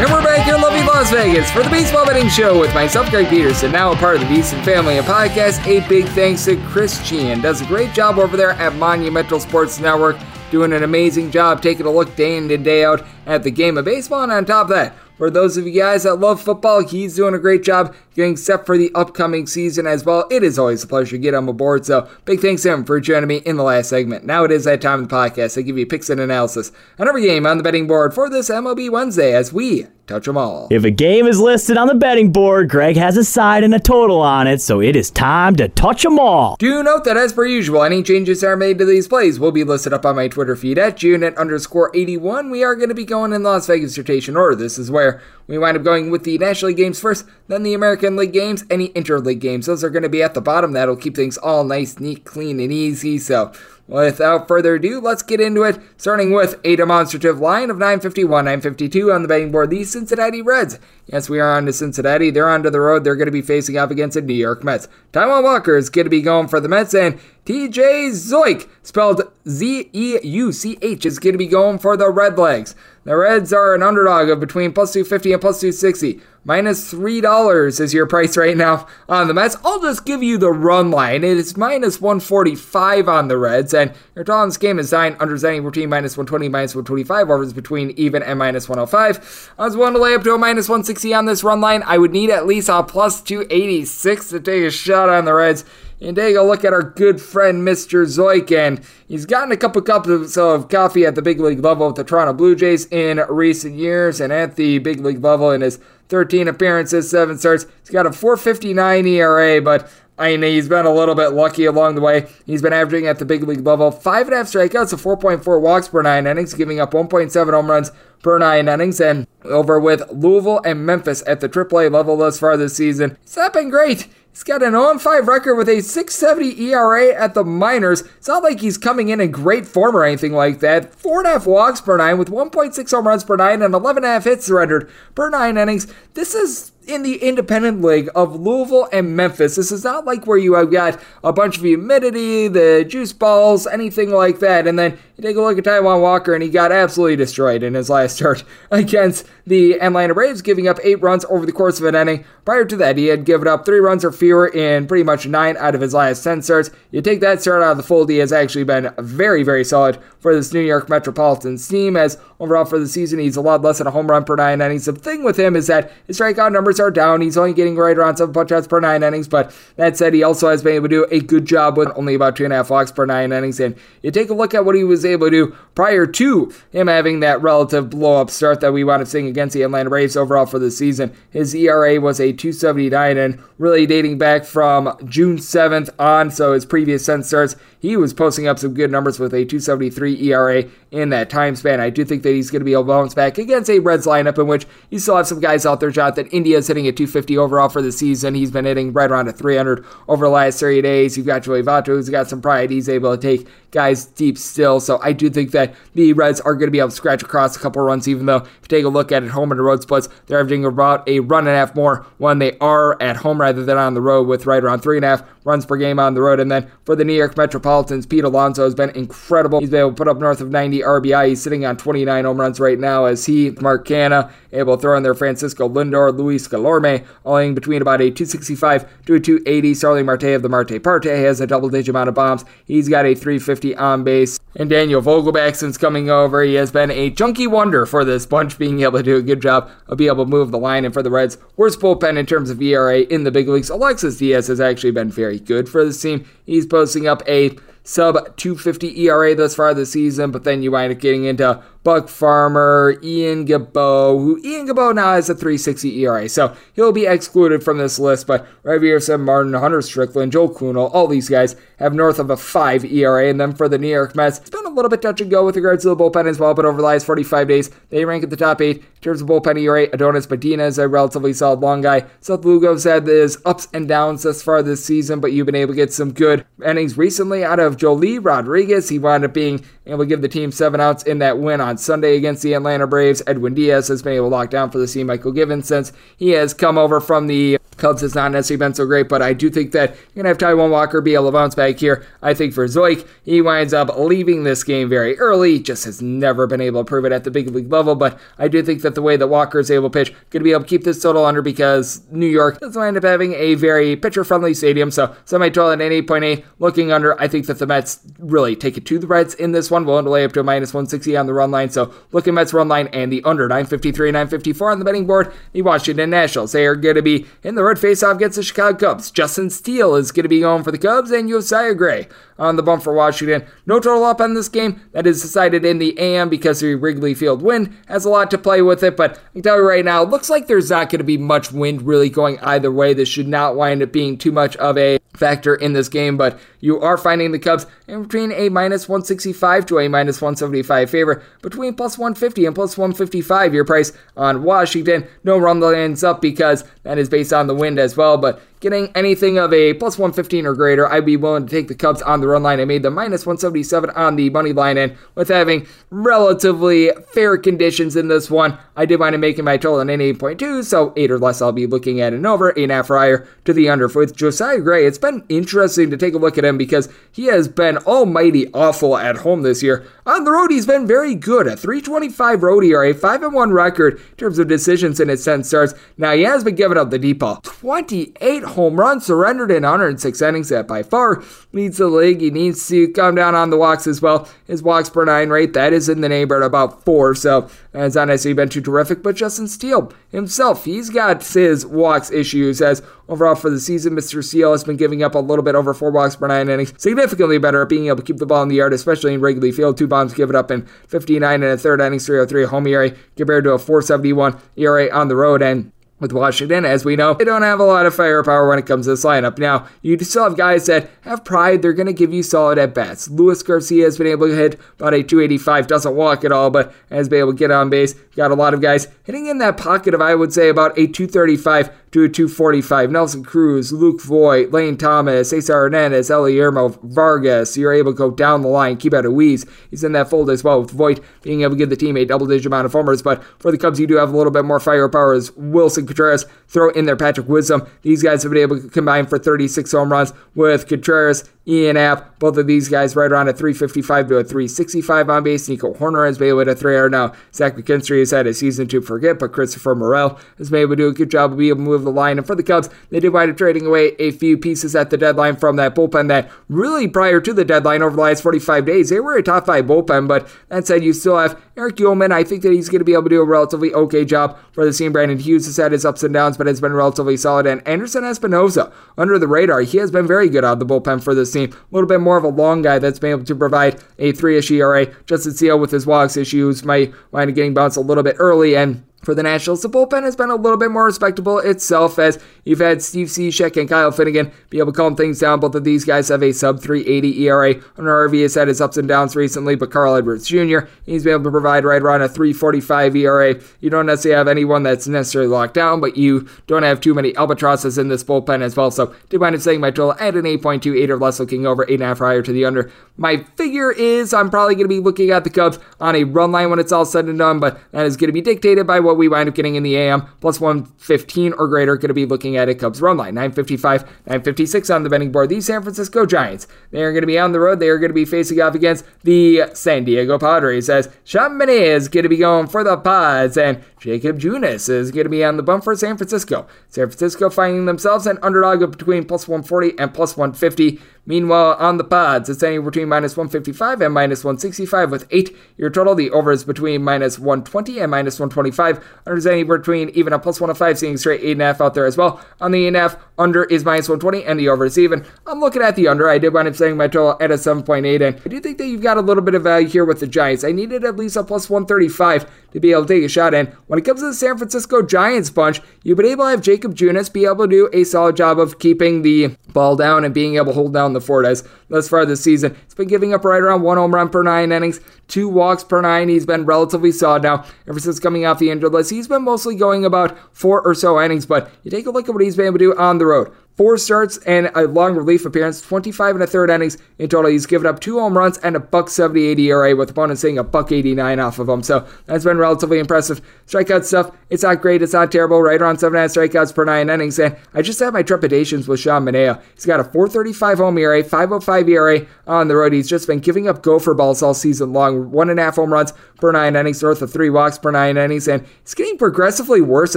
And we're back here in lovely Las Vegas for the Baseball Betting Show with myself, Greg Peterson, now a part of the VSiN family of podcasts. A big thanks to Chris Sheehan. Does a great job over there at Monumental Sports Network, doing an amazing job taking a look day in and day out at the game of baseball. And on top of that, for those of you guys that love football, he's doing a great job set for the upcoming season as well. It is always a pleasure to get him aboard. So big thanks to him for joining me in the last segment. Now it is that time of the podcast. I give you picks and analysis on every game on the betting board for this MLB Wednesday as we touch them all. If a game is listed on the betting board, Greg has a side and a total on it, so it is time to touch them all. Do note that as per usual, any changes that are made to these plays will be listed up on my Twitter feed at Junit underscore 81. We are going to be going in Las Vegas rotation order. This is where we wind up going with the National League games first, then the American League games, any interleague games. Those are going to be at the bottom. That'll keep things all nice, neat, clean, and easy. So Without further ado, let's get into it, starting with a demonstrative line of 951, 952 on the betting board. The Cincinnati Reds. Yes, we are on to Cincinnati. They're onto the road. They're going to be facing off against the New York Mets. Taijuan Walker is going to be going for the Mets, and TJ Zeuch, spelled Z E U C H, is going to be going for the Red Legs. The Reds are an underdog of between plus 250 and plus 260. Minus $3 is your price right now on the Mets. I'll just give you the run line. It is minus 145 on the Reds, and your this game is 9 unders any between minus 120 minus 125, overs between even and minus 105. I was willing to lay up to a minus 160 on this run line. I would need at least a plus 286 to take a shot on the Reds and take a look at our good friend Mr. Zeuch. And he's gotten a couple cups of coffee at the big league level with the Toronto Blue Jays in recent years, and at the big league level in his 13 appearances, 7 starts. He's got a 459 ERA, but I mean, he's been a little bit lucky along the way. He's been averaging at the big league level 5.5 strikeouts, a 4.4 walks per 9 innings, giving up 1.7 home runs per 9 innings, and over with Louisville and Memphis at the AAA level thus far this season. It's not been great. He's got an 0-5 record with a 670 ERA at the minors. It's not like he's coming in in great form or anything like that. 4.5 walks per 9 with 1.6 home runs per 9 and 11.5 hits surrendered per 9 innings. This is in the independent league of Louisville and Memphis. This is not like where you have got a bunch of humidity, the juice balls, anything like that. And then you take a look at Taijuan Walker, and he got absolutely destroyed in his last *laughs* start against the Atlanta Braves, giving up eight runs over the course of an inning. Prior to that, he had given up three runs or fewer in pretty much nine out of his last 10 starts. You take that start out of the fold, he has actually been very, very solid for this New York Metropolitans team, as overall for the season, he's a lot less than a home run per nine innings. The thing with him is that his strikeout numbers are down. He's only getting right around seven punch outs per nine innings, but that said, he also has been able to do a good job with only about two and a half walks per nine innings. And you take a look at what he was able to do prior to him having that relative blow up start that we wound up seeing against the Atlanta Braves overall for the season. His ERA was a 279 and really dating back from June 7th on, so his previous 10 starts, he was posting up some good numbers with a 273 ERA in that time span. I do think that he's going to be able to bounce back against a Reds lineup in which you still have some guys out there, Jonathan. is hitting at 250 overall for the season. He's been hitting right around a 300 over the last 30 days. You've got Joey Votto, who's got some pride. He's able to take guys deep still. So I do think that the Reds are going to be able to scratch across a couple runs, even though if you take a look at it, home and road splits, they're averaging about a run and a half more when they are at home rather than on the road, with right around three and a half runs per game on the road. And then for the New York Metropolitans, Pete Alonso has been incredible. He's been able to put up north of 90 RBI. He's sitting on 29 home runs right now as he, Mark Canha, able to throw in there Francisco Lindor, Luis Guillorme, owing between about a 265 to a 280. Starling Marte of the Marte Parte has a double digit amount of bombs. He's got a 350 on base And Daniel Vogelbach, since coming over, he has been a chunky wonder for this bunch, being able to do a good job of being able to move the line. And for the Reds, worst bullpen in terms of ERA in the big leagues. Alexis Diaz has actually been very good for this team. He's posting up a sub 250 ERA thus far this season, but then you wind up getting into Buck Farmer, Ian Gibaut, who Ian Gibaut now has a 360 ERA, so he'll be excluded from this list. But Javier Martin, Hunter Strickland, Joe Kuhnel, all these guys have north of a 5 ERA. And then for the New York Mets, it's been a little bit touch and go with regards to the bullpen as well, but over the last 45 days, they rank at the top 8 in terms of bullpen ERA. Adonis Medina is a relatively solid long guy. Seth Lugo's had his ups and downs thus far this season, but you've been able to get some good innings recently out of Joely Rodriguez. He wound up being able to give the team seven outs in that win on Sunday against the Atlanta Braves. Edwin Diaz has been able to lock down for the team Mychal Givens since he has come over from the Cubs has not necessarily been so great, but I do think that you're going to have Taijuan Walker be able to bounce back here. I think for Zeuch, he winds up leaving this game very early, just has never been able to prove it at the big league level, but I do think that the way that Walker is able to pitch, going to be able to keep this total under because New York does wind up having a very pitcher-friendly stadium, so semi-total at 8.8, looking under, I think that the Mets really take it to the Reds in this one, willing to lay up to a minus 160 on the run line, so looking at Mets run line and the under 953, 954 on the betting board, the Washington Nationals, they are going to be in the road faceoff against the Chicago Cubs. Justin Steele is going to be going for the Cubs, and Josiah Gray on the bump for Washington. No total up on this game. That is decided in the AM because the Wrigley Field wind has a lot to play with it. But I can tell you right now, it looks like there's not going to be much wind really going either way. This should not wind up being too much of a factor in this game, but you are finding the Cubs in between a minus 165 to a minus 175 favor, between plus 150 and plus 155. Your price on Washington. No run ends up because that is based on the wind as well, but getting anything of a plus 115 or greater, I'd be willing to take the Cubs on the run line. I made the minus 177 on the money line, and with having relatively fair conditions in this one, I did wind up making my total an 8.2, so 8 or less I'll be looking at an over, 8.5 prior to the under. With Josiah Gray, it's been interesting to take a look at him because he has been almighty awful at home this year. On the road, he's been very good. A 325 road ERA, 5 1 record in terms of decisions in his 10 starts. Now, he has been giving up the deep ball. 28 home runs surrendered in 106 innings. That by far leads the league. He needs to come down on the walks as well. His walks per nine rate, that is in the neighborhood about four. So uh, it's not necessarily been too terrific. But Justin Steele himself, he's got his walks issues as overall for the season, Mr. Steele has been giving up a little bit over four walks per nine innings. Significantly better at being able to keep the ball in the yard, especially in Wrigley Field. Two bombs given up in 59 and a third innings, 303 home ERA compared to a 471 ERA on the road. And with Washington, as we know, they don't have a lot of firepower when it comes to this lineup. Now, you still have guys that have pride. They're going to give you solid at bats. Luis Garcia has been able to hit about a 285, doesn't walk at all, but has been able to get on base. Got a lot of guys hitting in that pocket of, I would say, about a 235 to a 245. Nelson Cruz, Luke Voit, Lane Thomas, Cesar Hernandez, Ildemaro Vargas. You're able to go down the line, keep out of Weeze. He's in that fold as well, with Voit being able to give the team a double digit amount of homers. But for the Cubs, you do have a little bit more firepower as Willson Contreras throw in there Patrick Wisdom. These guys have been able to combine for 36 home runs with Contreras Ian Happ, both of these guys right around a 355 to a 365 on base. Nico Hoerner has been able to 300 now. Zach McKinstry has had a season to forget, but Christopher Morel has been able to do a good job of being able to move the line. And for the Cubs, they did wind up trading away a few pieces at the deadline from that bullpen that really prior to the deadline over the last 45 days, they were a top five bullpen. But that said, you still have Erich Uelmen. I think that he's going to be able to do a relatively okay job for the team. Brandon Hughes has had his ups and downs, but has been relatively solid. And Anderson Espinoza, under the radar, he has been very good out of the bullpen for this team. A little bit more of a long guy that's been able to provide a three-ish ERA. Justin Steele with his walks issues might wind up getting bounced a little bit early and for the Nationals, the bullpen has been a little bit more respectable itself as you've had Steve Cishek and Kyle Finnegan be able to calm things down. Both of these guys have a sub 380 ERA. Hunter Harvey has had his ups and downs recently, but Carl Edwards Jr., he's been able to provide right around a 345 ERA. You don't necessarily have anyone that's necessarily locked down, but you don't have too many albatrosses in this bullpen as well. So, did wind up saying my total at an 8.28 or less, looking over 8.5 prior to the under. My figure is I'm probably going to be looking at the Cubs on a run line when it's all said and done, but that is going to be dictated by what we wind up getting in the AM. Plus 115 or greater, going to be looking at a Cubs run line. 955, 956 on the betting board. The San Francisco Giants, they are going to be on the road. They are going to be facing off against the San Diego Padres as Sean is going to be going for the Pods and Jacob Junis is going to be on the bump for San Francisco. San Francisco finding themselves an underdog of between plus 140 and plus 150. Meanwhile, on the pods, it's anywhere between minus 155 and minus 165 with 8 your total. The over is between minus 120 and minus 125. Under is anywhere between even a plus 105, seeing straight 8.5 out there as well. On the 8.5, under is minus 120 and the over is even. I'm looking at the under. I did wind up setting my total at a 7.8, and I do think that you've got a little bit of value here with the Giants. I needed at least a plus 135 to be able to take a shot. And when it comes to the San Francisco Giants bunch, you've been able to have Jacob Junis be able to do a solid job of keeping the ball down and being able to hold down the fort as thus far this season. He's been giving up right around one home run per nine innings, two walks per nine. He's been relatively solid now ever since coming off the injured list. He's been mostly going about four or so innings, but you take a look at what he's been able to do on the road four starts and a long relief appearance, 25 and a third innings in total. He's given up two home runs and a buck 78 ERA with opponents saying a buck 89 off of him. So that's been relatively impressive. Strikeout stuff, it's not great, it's not terrible, right around seven and a half strikeouts per nine innings. And I just have my trepidations with Sean Manaea. He's got a 435 home ERA, 505 ERA on the road. He's just been giving up gopher balls all season long. One and a half home runs per nine innings, north of three walks per nine innings, and it's getting progressively worse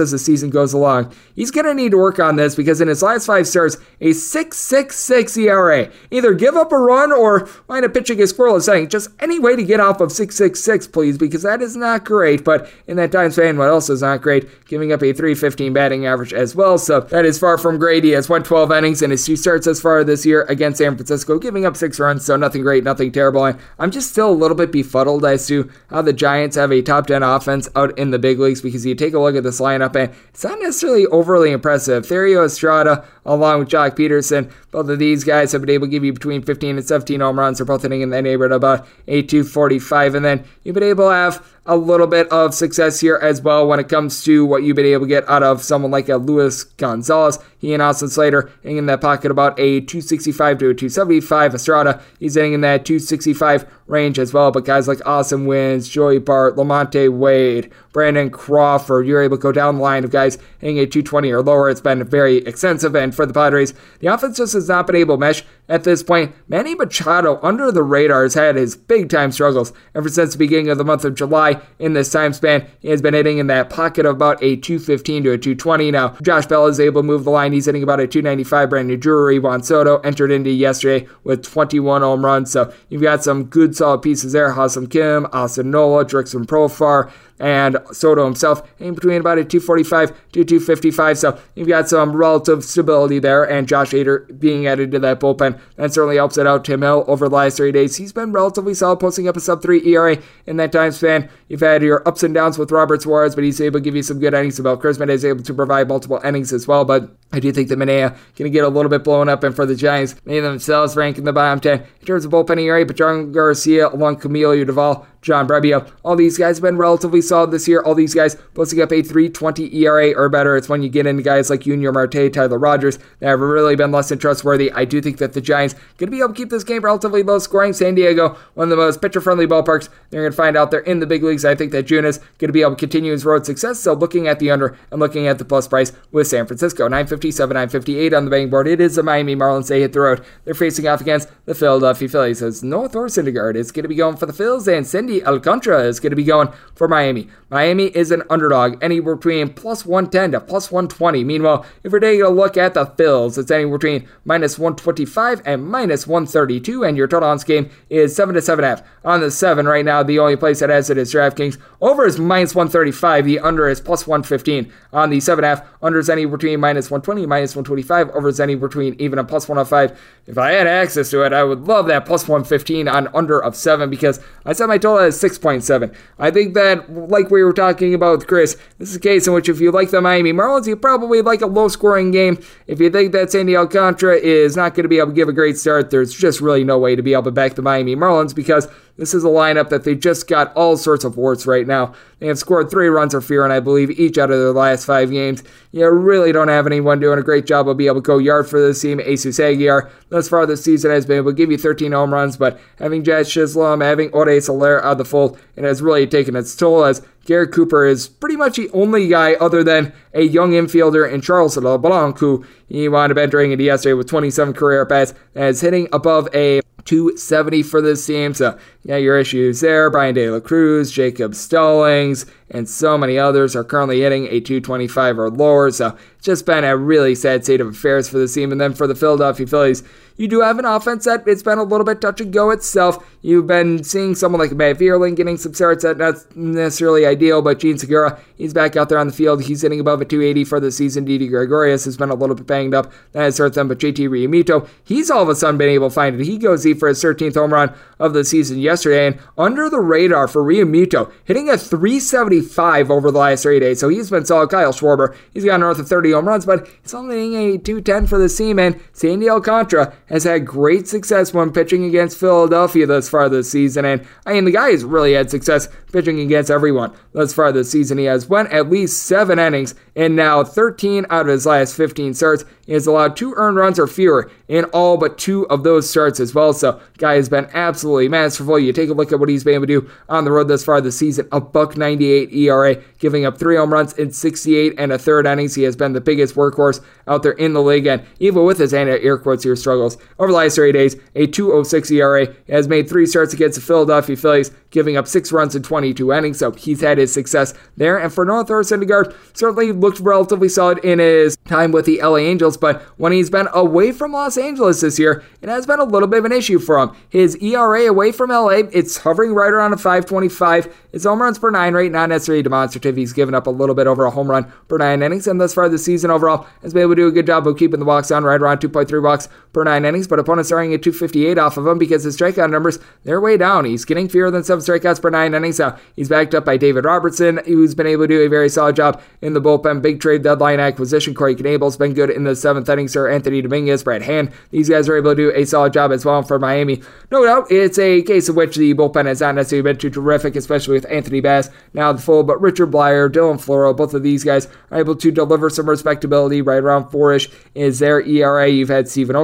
as the season goes along. He's going to need to work on this because in his last five starts, a 6.66 ERA. Either give up a run or wind up pitching a squirrel is saying just any way to get off of 6.66, please, because that is not great. But in that time span, what else is not great? Giving up a 315 batting average as well. So that is far from great. He has won 12 innings in his two starts as far this year against San Francisco, giving up six runs. So nothing great, nothing terrible. I'm just still a little bit befuddled as to how the Giants have a top 10 offense out in the big leagues because you take a look at this lineup and it's not necessarily overly impressive. Thairo Estrada, along with Joc Pederson. both of these guys have been able to give you between 15 and 17 home runs. They're both hitting in that neighborhood about 8 245. And then you've been able to have a little bit of success here as well when it comes to what you've been able to get out of someone like a Luis Gonzalez. He and Austin Slater hitting in that pocket about a 265 to a 275. Estrada, he's hitting in that 265 range as well. But guys like Austin Wynns, Joey Bart, Lamonte Wade, Brandon Crawford, you're able to go down the line of guys hitting a 220 or lower. It's been very extensive. And for the Padres, the offense just has not been able to mesh at this point. Manny Machado, under the radar, has had his big time struggles ever since the beginning of the month of July. In this time span, he has been hitting in that pocket of about a 215 to a 220. Now, Josh Bell is able to move the line. He's hitting about a 295. Brandon Drury, Juan Soto entered into yesterday with 21 home runs. So you've got some good solid pieces there. Ha-Seong Kim, Austin Nola, Jurickson Profar, and Soto himself in between about a 245 to 255. So you've got some relative stability there, and Josh Hader being added to that bullpen. That certainly helps it out. Tim Hill over the last three days, he's been relatively solid, posting up a sub 3 ERA in that time span. You've had your ups and downs with Robert Suarez, but he's able to give you some good innings. Nabil Crismatt is able to provide multiple innings as well, but I do think that Manaea going to get a little bit blown up, and for the Giants, they themselves rank in the bottom 10 in terms of bullpen ERA, but John Garcia along Camilo Doval John Brebbia. All these guys have been relatively solid this year. All these guys posting up a 320 ERA or better. It's when you get into guys like Yunior Marte, Tyler Rogers that have really been less than trustworthy. I do think that the Giants going to be able to keep this game relatively low scoring. San Diego, one of the most pitcher friendly ballparks. They're going to find out they're in the big leagues. I think that Junis going to be able to continue his road success. So looking at the under and looking at the plus price with San Francisco, 957, 958 on the betting board. It is the Miami Marlins. They hit the road. They're facing off against the Philadelphia Phillies. As Noah Thor Syndergaard is going to be going for the Phils, and Sandy Alcantara is going to be going for Miami. Miami is an underdog, anywhere between plus 110 to plus 120. Meanwhile, if we're taking a look at the Phils, it's anywhere between minus 125 and minus 132, and your total on this game is 7 to 7.5. On the 7 right now, the only place that has it is DraftKings. Over is minus 135, the under is plus 115. On the 7.5, under is anywhere between minus 120 and minus 125, over is anywhere between even a plus 105. If I had access to it, I would love that plus 115 on under of 7 because I set my total as 6.7. I think that, like we were talking about with Chris, this is a case in which if you like the Miami Marlins, you probably like a low scoring game. If you think that Sandy Alcantara is not going to be able to give a great start, there's just really no way to be able to back the Miami Marlins because this is a lineup that they just got all sorts of warts right now. They have scored three runs or fewer, and I believe each out of their last five games. You really don't have anyone doing a great job of being able to go yard for this team. Jesus Aguilar, thus far this season, has been able to give you 13 home runs, but having Jazz Chisholm, having Ode Soler out of the fold, it has really taken its toll as Garrett Cooper is pretty much the only guy other than a young infielder in Charles LeBlanc who he wound up entering into yesterday with 27 career at bats and is hitting above a 270 for this team. So, yeah, your issues there. Bryan De La Cruz, Jacob Stallings, and so many others are currently hitting a 225 or lower. So it's just been a really sad state of affairs for the team. And then for the Philadelphia Phillies, you do have an offense that it's been a little bit touch and go itself. You've been seeing someone like Matt Vierling getting some starts that not necessarily ideal, but Jean Segura, he's back out there on the field. He's hitting above a 280 for the season. Didi Gregorius has been a little bit banged up. That has hurt them, but JT Realmuto, he's all of a sudden been able to find it. He goes deep for his 13th home run of the season yesterday, and under the radar for Realmuto, hitting a 375 over the last three days. So he's been solid. Kyle Schwarber, he's got north of 30 home runs, but he's only hitting a 210 for the team, and Sandy Alcantara has had great success when pitching against Philadelphia thus far this season. And I mean, the guy has really had success pitching against everyone thus far this season. He has went at least seven innings, and now 13 out of his last 15 starts. He has allowed two earned runs or fewer in all but two of those starts as well. So, guy has been absolutely masterful. You take a look at what he's been able to do on the road thus far this season a buck 98 ERA, giving up three home runs in 68 and a third innings. He has been the biggest workhorse out there in the league, and even with his anti air quotes here struggles over the last three days, a 206 ERA. Has made three starts against the Philadelphia Phillies, giving up six runs in 22 innings. So he's had his success there. And for Noah Thor Syndergaard, certainly looked relatively solid in his time with the LA Angels, but when he's been away from Los Angeles this year, it has been a little bit of an issue for him. His ERA away from LA, it's hovering right around a 525. His home runs per nine rate, not necessarily demonstrative. He's given up a little bit over a home run per nine innings, and thus far this season overall has been able to do a good job of keeping the walks down right around 2.3 walks per nine innings. But opponents are at 258 off of him because his strikeout numbers they're way down. He's getting fewer than seven strikeouts per nine innings. Now he's backed up by David Robertson, who's been able to do a very solid job in the bullpen. Big trade deadline acquisition. Corey Knebel's been good in the seventh inning. Seranthony Dominguez, Brad Hand, these guys are able to do a solid job as well for Miami. No doubt, it's a case of which the bullpen has not necessarily been too terrific, especially with Anthony Bass now the full. But Richard Bleier, Dylan Floro, both of these guys are able to deliver some respectability right around four-ish is their ERA. You've had Steven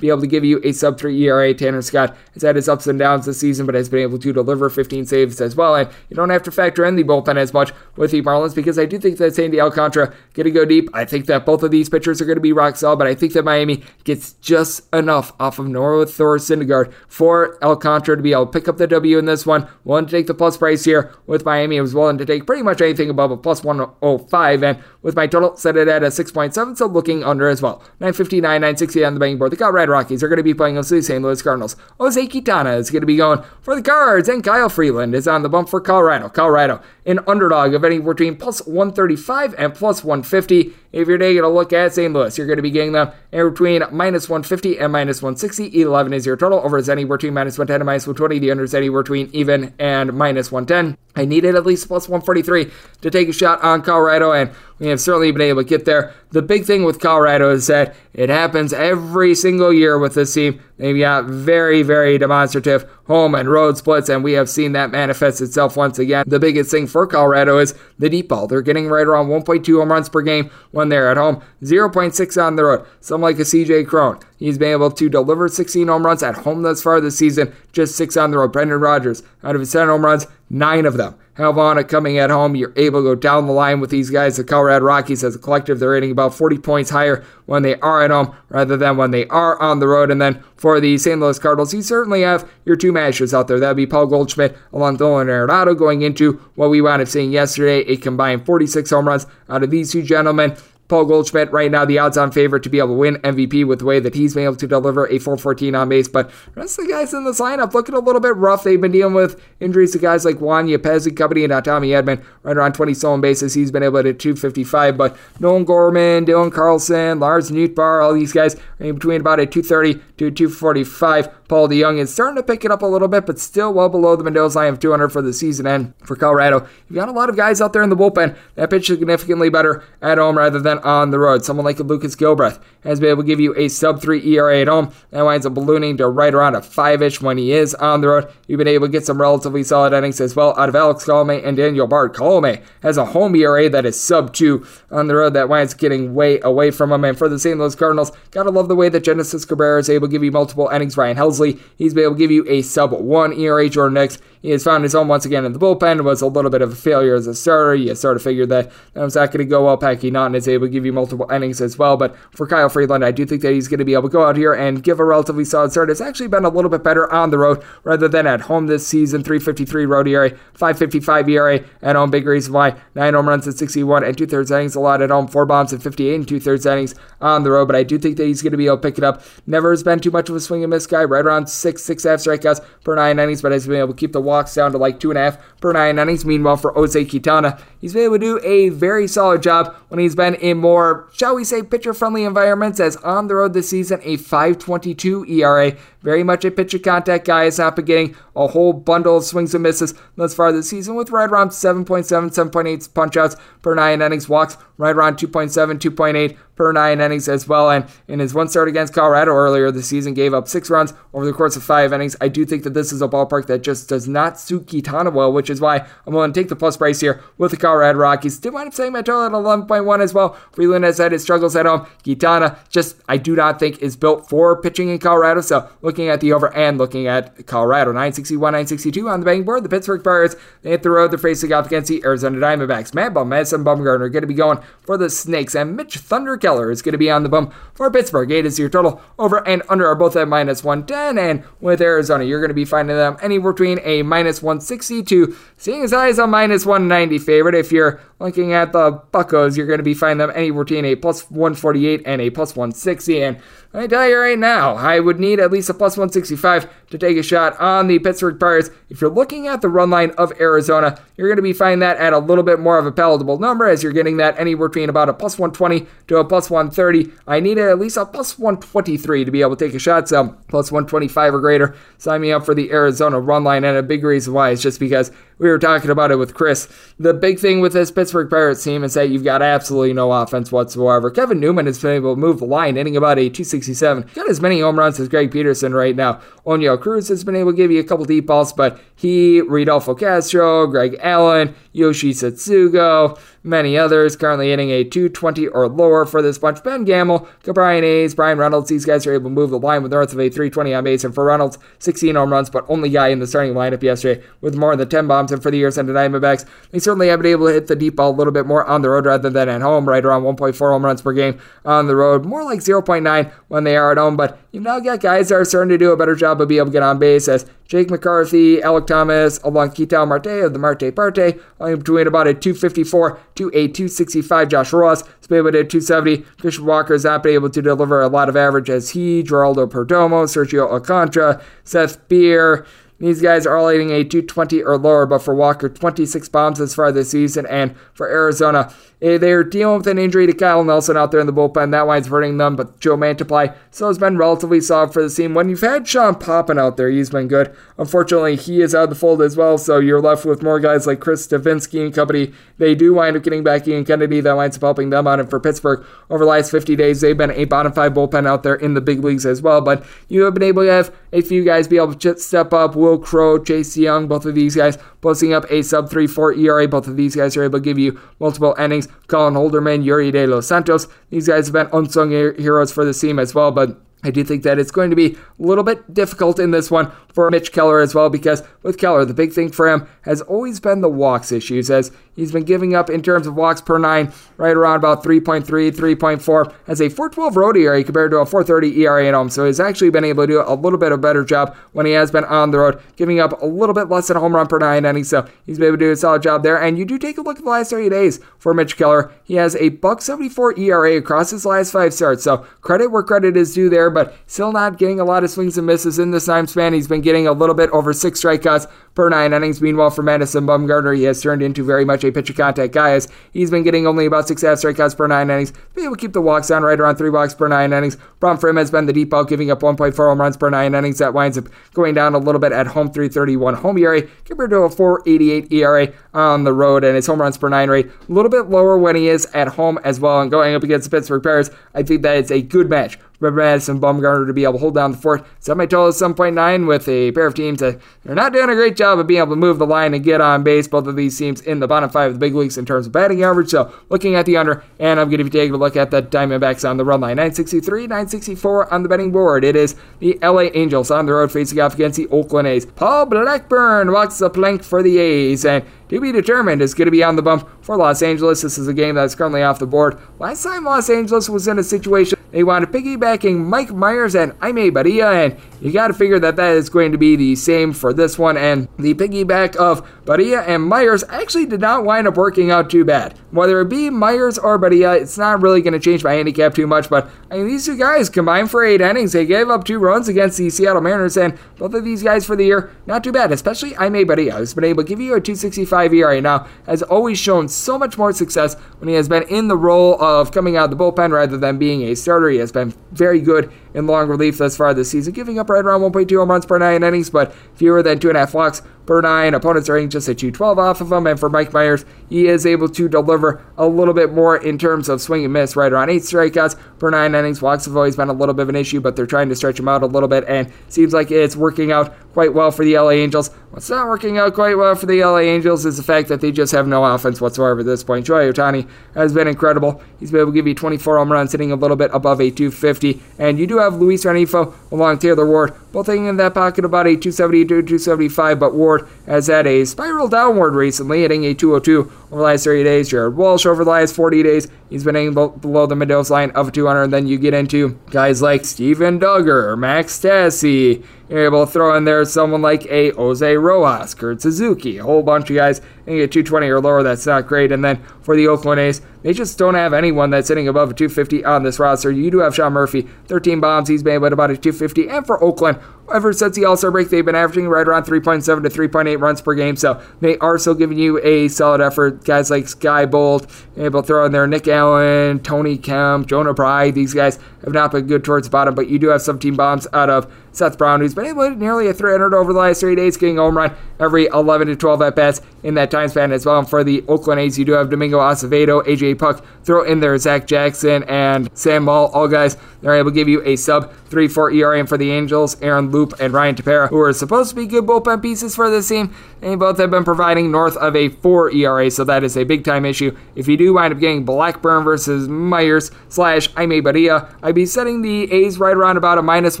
Be able to give you a sub three ERA. Tanner Scott has had his ups and downs this season, but has been able to deliver 15 saves as well. And you don't have to factor in the bullpen as much with the Marlins because I do think that Sandy Alcantara going to go deep. I think that both of these pitchers are going to be rock solid, but I think that Miami gets just enough off of Noah Thor Syndergaard for Alcantara to be able to pick up the W in this one. Willing to take the plus price here with Miami. I was willing to take pretty much anything above a plus 105, and with my total set it at a 6.7, so looking under as well. 959, 960 on the betting board. The Colorado Rockies are going to be playing against the St. Louis Cardinals. Jose Quintana is going to be going for the Cards, and Kyle Freeland is on the bump for Colorado. Colorado, an underdog of anywhere between plus 135 and plus 150. If you're taking a look at St. Louis, you're going to be getting them anywhere between minus 150 and minus 160. 11 is your total. Over is anywhere between minus 110 and minus 120. The under is anywhere between even and minus 110. I needed at least plus 143 to take a shot on Colorado, and we have certainly been able to get there. The big thing with Colorado is that it happens every single year with this team. They've got very, very demonstrative home and road splits, and we have seen that manifest itself once again. The biggest thing for Colorado is the deep ball. They're getting right around 1.2 home runs per game when they're at home, 0.6 on the road. Some like a CJ Cron. He's been able to deliver 16 home runs at home thus far this season, just six on the road. Brendan Rodgers, out of his 10 home runs, nine of them it coming at home. You're able to go down the line with these guys. The Colorado Rockies, as a collective, they're hitting about 40 points higher when they are at home rather than when they are on the road. And then for the St. Louis Cardinals, you certainly have your two mashers out there. That would be Paul Goldschmidt along with Nolan Arenado going into what we wound up seeing yesterday, a combined 46 home runs out of these two gentlemen. Paul Goldschmidt right now the odds on favorite to be able to win MVP with the way that he's been able to deliver a 414 on base. But the rest of the guys in this lineup looking a little bit rough. They've been dealing with injuries to guys like Juan Yepez and company and Tommy Edman right around 20 stolen bases. He's been able to 255. But Nolan Gorman, Dylan Carlson, Lars Nootbaar, all these guys are in between about a 230 to 245. Paul DeJong is starting to pick it up a little bit, but still well below the Mendoza line of 200 for the season end for Colorado. You've got a lot of guys out there in the bullpen that pitch significantly better at home rather than on the road. Someone like Lucas Gilbreth has been able to give you a sub 3 ERA at home. That winds up ballooning to right around a 5 ish when he is on the road. You've been able to get some relatively solid innings as well out of Alex Colome and Daniel Bard. Colome has a home ERA that is sub 2 on the road. That winds getting way away from him. And for the St. Louis Cardinals, gotta love the way that Genesis Cabrera is able to give you multiple innings. Ryan Helsley Helsley. He's been able to give you a sub one ERA. Jordan Hicks he has found his own once again in the bullpen. It Was a little bit of a failure as a starter. You sort of figured that that was not going to go well. Packy Naughton is able to give you multiple innings as well. But for Kyle Freeland, I do think that he's going to be able to go out here and give a relatively solid start. It's actually been a little bit better on the road rather than at home this season. 353 road ERA, 555 ERA at home. Big reason why. Nine home runs in 61 and two thirds innings. A lot at home. Four bombs in 58 and two thirds innings on the road. But I do think that he's going to be able to pick it up. Never has been too much of a swing and miss guy. Right around six, six half strikeouts per nine innings, but has been able to keep the walks down to like two and a half per nine innings. Meanwhile, for Jose Quintana, he's been able to do a very solid job when he's been in more, shall we say, pitcher friendly environments. As on the road this season, a 522 ERA. Very much a pitcher contact guy. Has not been getting a whole bundle of swings and misses thus far this season, with right around 7.7, 7.8 punch outs per nine innings, walks right around 2.7, 2.8 per nine innings as well. And in his one start against Colorado earlier this season, gave up six runs over the course of five innings. I do think that this is a ballpark that just does not suit Quintana well, which is why I'm willing to take the plus price here with the Colorado Rockies. Did wind up saying my total at 11.1 as well. Freeland has had his struggles at home. Quintana just, I do not think, is built for pitching in Colorado. So looking at the over and looking at Colorado, 961, 962 on the betting board. The Pittsburgh Pirates, they hit the road. They're facing off against the Arizona Diamondbacks. Matt Bum, Madison Bumgarner are going to be going for the Snakes, and Mitch Thunder Keller is going to be on the bum for Pittsburgh. Eight is your total. Over and under are both at minus 110, and with Arizona, you're going to be finding them anywhere between a minus 160 to seeing as high as a minus 190 favorite. If you're looking at the Buckos, you're going to be finding them anywhere between a plus 148 and a plus 160, and I tell you right now, I would need at least a plus 165 to take a shot on the Pittsburgh Pirates. If you're looking at the run line of Arizona, you're going to be finding that at a little bit more of a palatable number as you're getting that anywhere between about a plus 120 to a plus 130. I need at least a plus 123 to be able to take a shot. So plus 125 or greater. Sign me up for the Arizona run line. And a big reason why is just because we were talking about it with Chris. The big thing with this Pittsburgh Pirates team is that you've got absolutely no offense whatsoever. Kevin Newman has been able to move the line, hitting about a 267. Got as many home runs as Greg Peterson right now. Oneil Cruz has been able to give you a couple deep balls, but he, Rodolfo Castro, Greg Allen, Yoshi Tsutsugo, many others currently hitting a 220 or lower for this bunch. Ben Gamel, Brian Hayes, Bryan Reynolds, these guys are able to move the line with north of a 320 on base. And for Reynolds, 16 home runs, but only guy in the starting lineup yesterday with more than 10 bombs. And for the years the Diamondbacks, they certainly have been able to hit the deep ball a little bit more on the road rather than at home, right around 1.4 home runs per game on the road. More like 0.9 when they are at home, but you've now got guys that are starting to do a better job of being able to get on base as Jake McCarthy, Alek Thomas, along Ketel Marte of the Marte Parte, only between about a 254 to a 265. Josh Rojas able to 270. Christian Walker has not been able to deliver a lot of average as he, Geraldo Perdomo, Sergio Alcantara, Seth Beer, these guys are all hitting a 220 or lower, but for Walker, 26 bombs as far this season. And for Arizona, eh, they're dealing with an injury to Kyle Nelson out there in the bullpen. That line's hurting them, but Joe Mantiply still has been relatively solid for the team. When you've had Sean Poppen out there, he's been good. Unfortunately, he is out of the fold as well, so you're left with more guys like Chris Devenski and company. They do wind up getting back Ian Kennedy. That winds up helping them out. And for Pittsburgh, over the last 50 days, they've been a bottom five bullpen out there in the big leagues as well. But you have been able to have a few guys be able to step up. Will Crowe, Chase Young, both of these guys posting up a sub 3-4 ERA. Both of these guys are able to give you multiple innings. Colin Holderman, Yerry De Los Santos. These guys have been unsung heroes for the team as well, but I do think that it's going to be a little bit difficult in this one for Mitch Keller as well, because with Keller, the big thing for him has always been the walks issues, as he's been giving up in terms of walks per nine right around about 3.3, 3.4, as a 412 road ERA compared to a 430 ERA at home. So he's actually been able to do a little bit of better job when he has been on the road, giving up a little bit less than a home run per nine innings. So he's been able to do a solid job there. And you do take a look at the last 30 days for Mitch Keller. He has a buck 74 ERA across his last five starts. So credit where credit is due there, but still not getting a lot of swings and misses in this time span. He's been getting a little bit over six strikeouts per nine innings. Meanwhile, for Madison Bumgarner, he has turned into very much a pitcher contact guy as he's been getting only about six half strikeouts per nine innings. Be able to keep the walks down right around three walks per nine innings. Braun for him has been the deep ball, giving up 1.4 home runs per nine innings. That winds up going down a little bit at home 331 home ERA compared to a 488 ERA on the road. And his home runs per nine rate a little bit lower when he is at home as well. And going up against the Pittsburgh Pirates, I think that it's a good match for Madison Bumgarner to be able to hold down the fort. Set my total is 7.9 with a pair of teams that are not doing a great job job of being able to move the line and get on base. Both of these teams in the bottom five of the big leagues in terms of batting average. So looking at the under, and I'm going to be taking a look at the Diamondbacks on the run line. 963, 964 on the betting board. It is the LA Angels on the road facing off against the Oakland A's. Paul Blackburn walks the plank for the A's, and to be determined is going to be on the bump for Los Angeles. This is a game that's currently off the board. Last time Los Angeles was in a situation they wanted piggybacking Mike Myers and Jaime Barria, and you got to figure that that is going to be the same for this one. And the piggyback of Barria and Myers actually did not wind up working out too bad. Whether it be Myers or Barria, it's not really going to change my handicap too much. But I mean, these two guys combined for eight innings, they gave up two runs against the Seattle Mariners, and both of these guys for the year, not too bad. Especially Jaime Barria, who's been able to give you a 265 ERA now, has always shown so much more success when he has been in the role of coming out of the bullpen rather than being a starter. He has been very good in long relief thus far this season, giving up right around 1.2 home runs per nine innings, but fewer than two and a half walks per nine. Opponents are just a 212 off of him, and for Mike Myers, he is able to deliver a little bit more in terms of swing and miss, right around eight strikeouts per nine innings. Walks have always been a little bit of an issue, but they're trying to stretch him out a little bit, and seems like it's working out quite well for the LA Angels. What's not working out quite well for the LA Angels is the fact that they just have no offense whatsoever at this point. Shohei Ohtani has been incredible. He's been able to give you 24 home runs, hitting a little bit above a 250, and you do have Luis Rengifo along Taylor Ward, both hitting in that pocket about a 270 to 275, but Ward has had a spiral downward recently, hitting a 202 over the last 30 days. Jared Walsh over the last 40 days, he's been hitting below the Mendoza line of 200. And then you get into guys like Steven Duggar, Max Stassi. You're able to throw in there someone like a Jose Rojas, Kurt Suzuki, a whole bunch of guys and you get 220 or lower. That's not great. And then for the Oakland A's, they just don't have anyone that's hitting above a 250 on this roster. You do have Sean Murphy, 13 bombs. He's been at about a 250. And for Oakland, ever since the All Star break, they've been averaging right around 3.7 to 3.8 runs per game. So they are still giving you a solid effort. Guys like Skye Bolt, able to throw in there Nick Allen, Tony Kemp, Jonah Bride. These guys have not been good towards the bottom, but you do have some team bombs out of Seth Brown, who's been able to nearly a 300 over the last three days, getting home run every 11 to 12 at bats in that time span as well. And for the Oakland A's, you do have Domingo Acevedo, AJ Puk, throw in there Zach Jackson and Sam Moll, all guys. They're able to give you a sub 3 4 ERA. And for the Angels, Aaron Loup and Ryan Tepera, who are supposed to be good bullpen pieces for this team, they both have been providing north of a 4 ERA, so that is a big time issue. If you do wind up getting Blackburn versus Myers slash Jaime Barria, I'd be setting the A's right around about a minus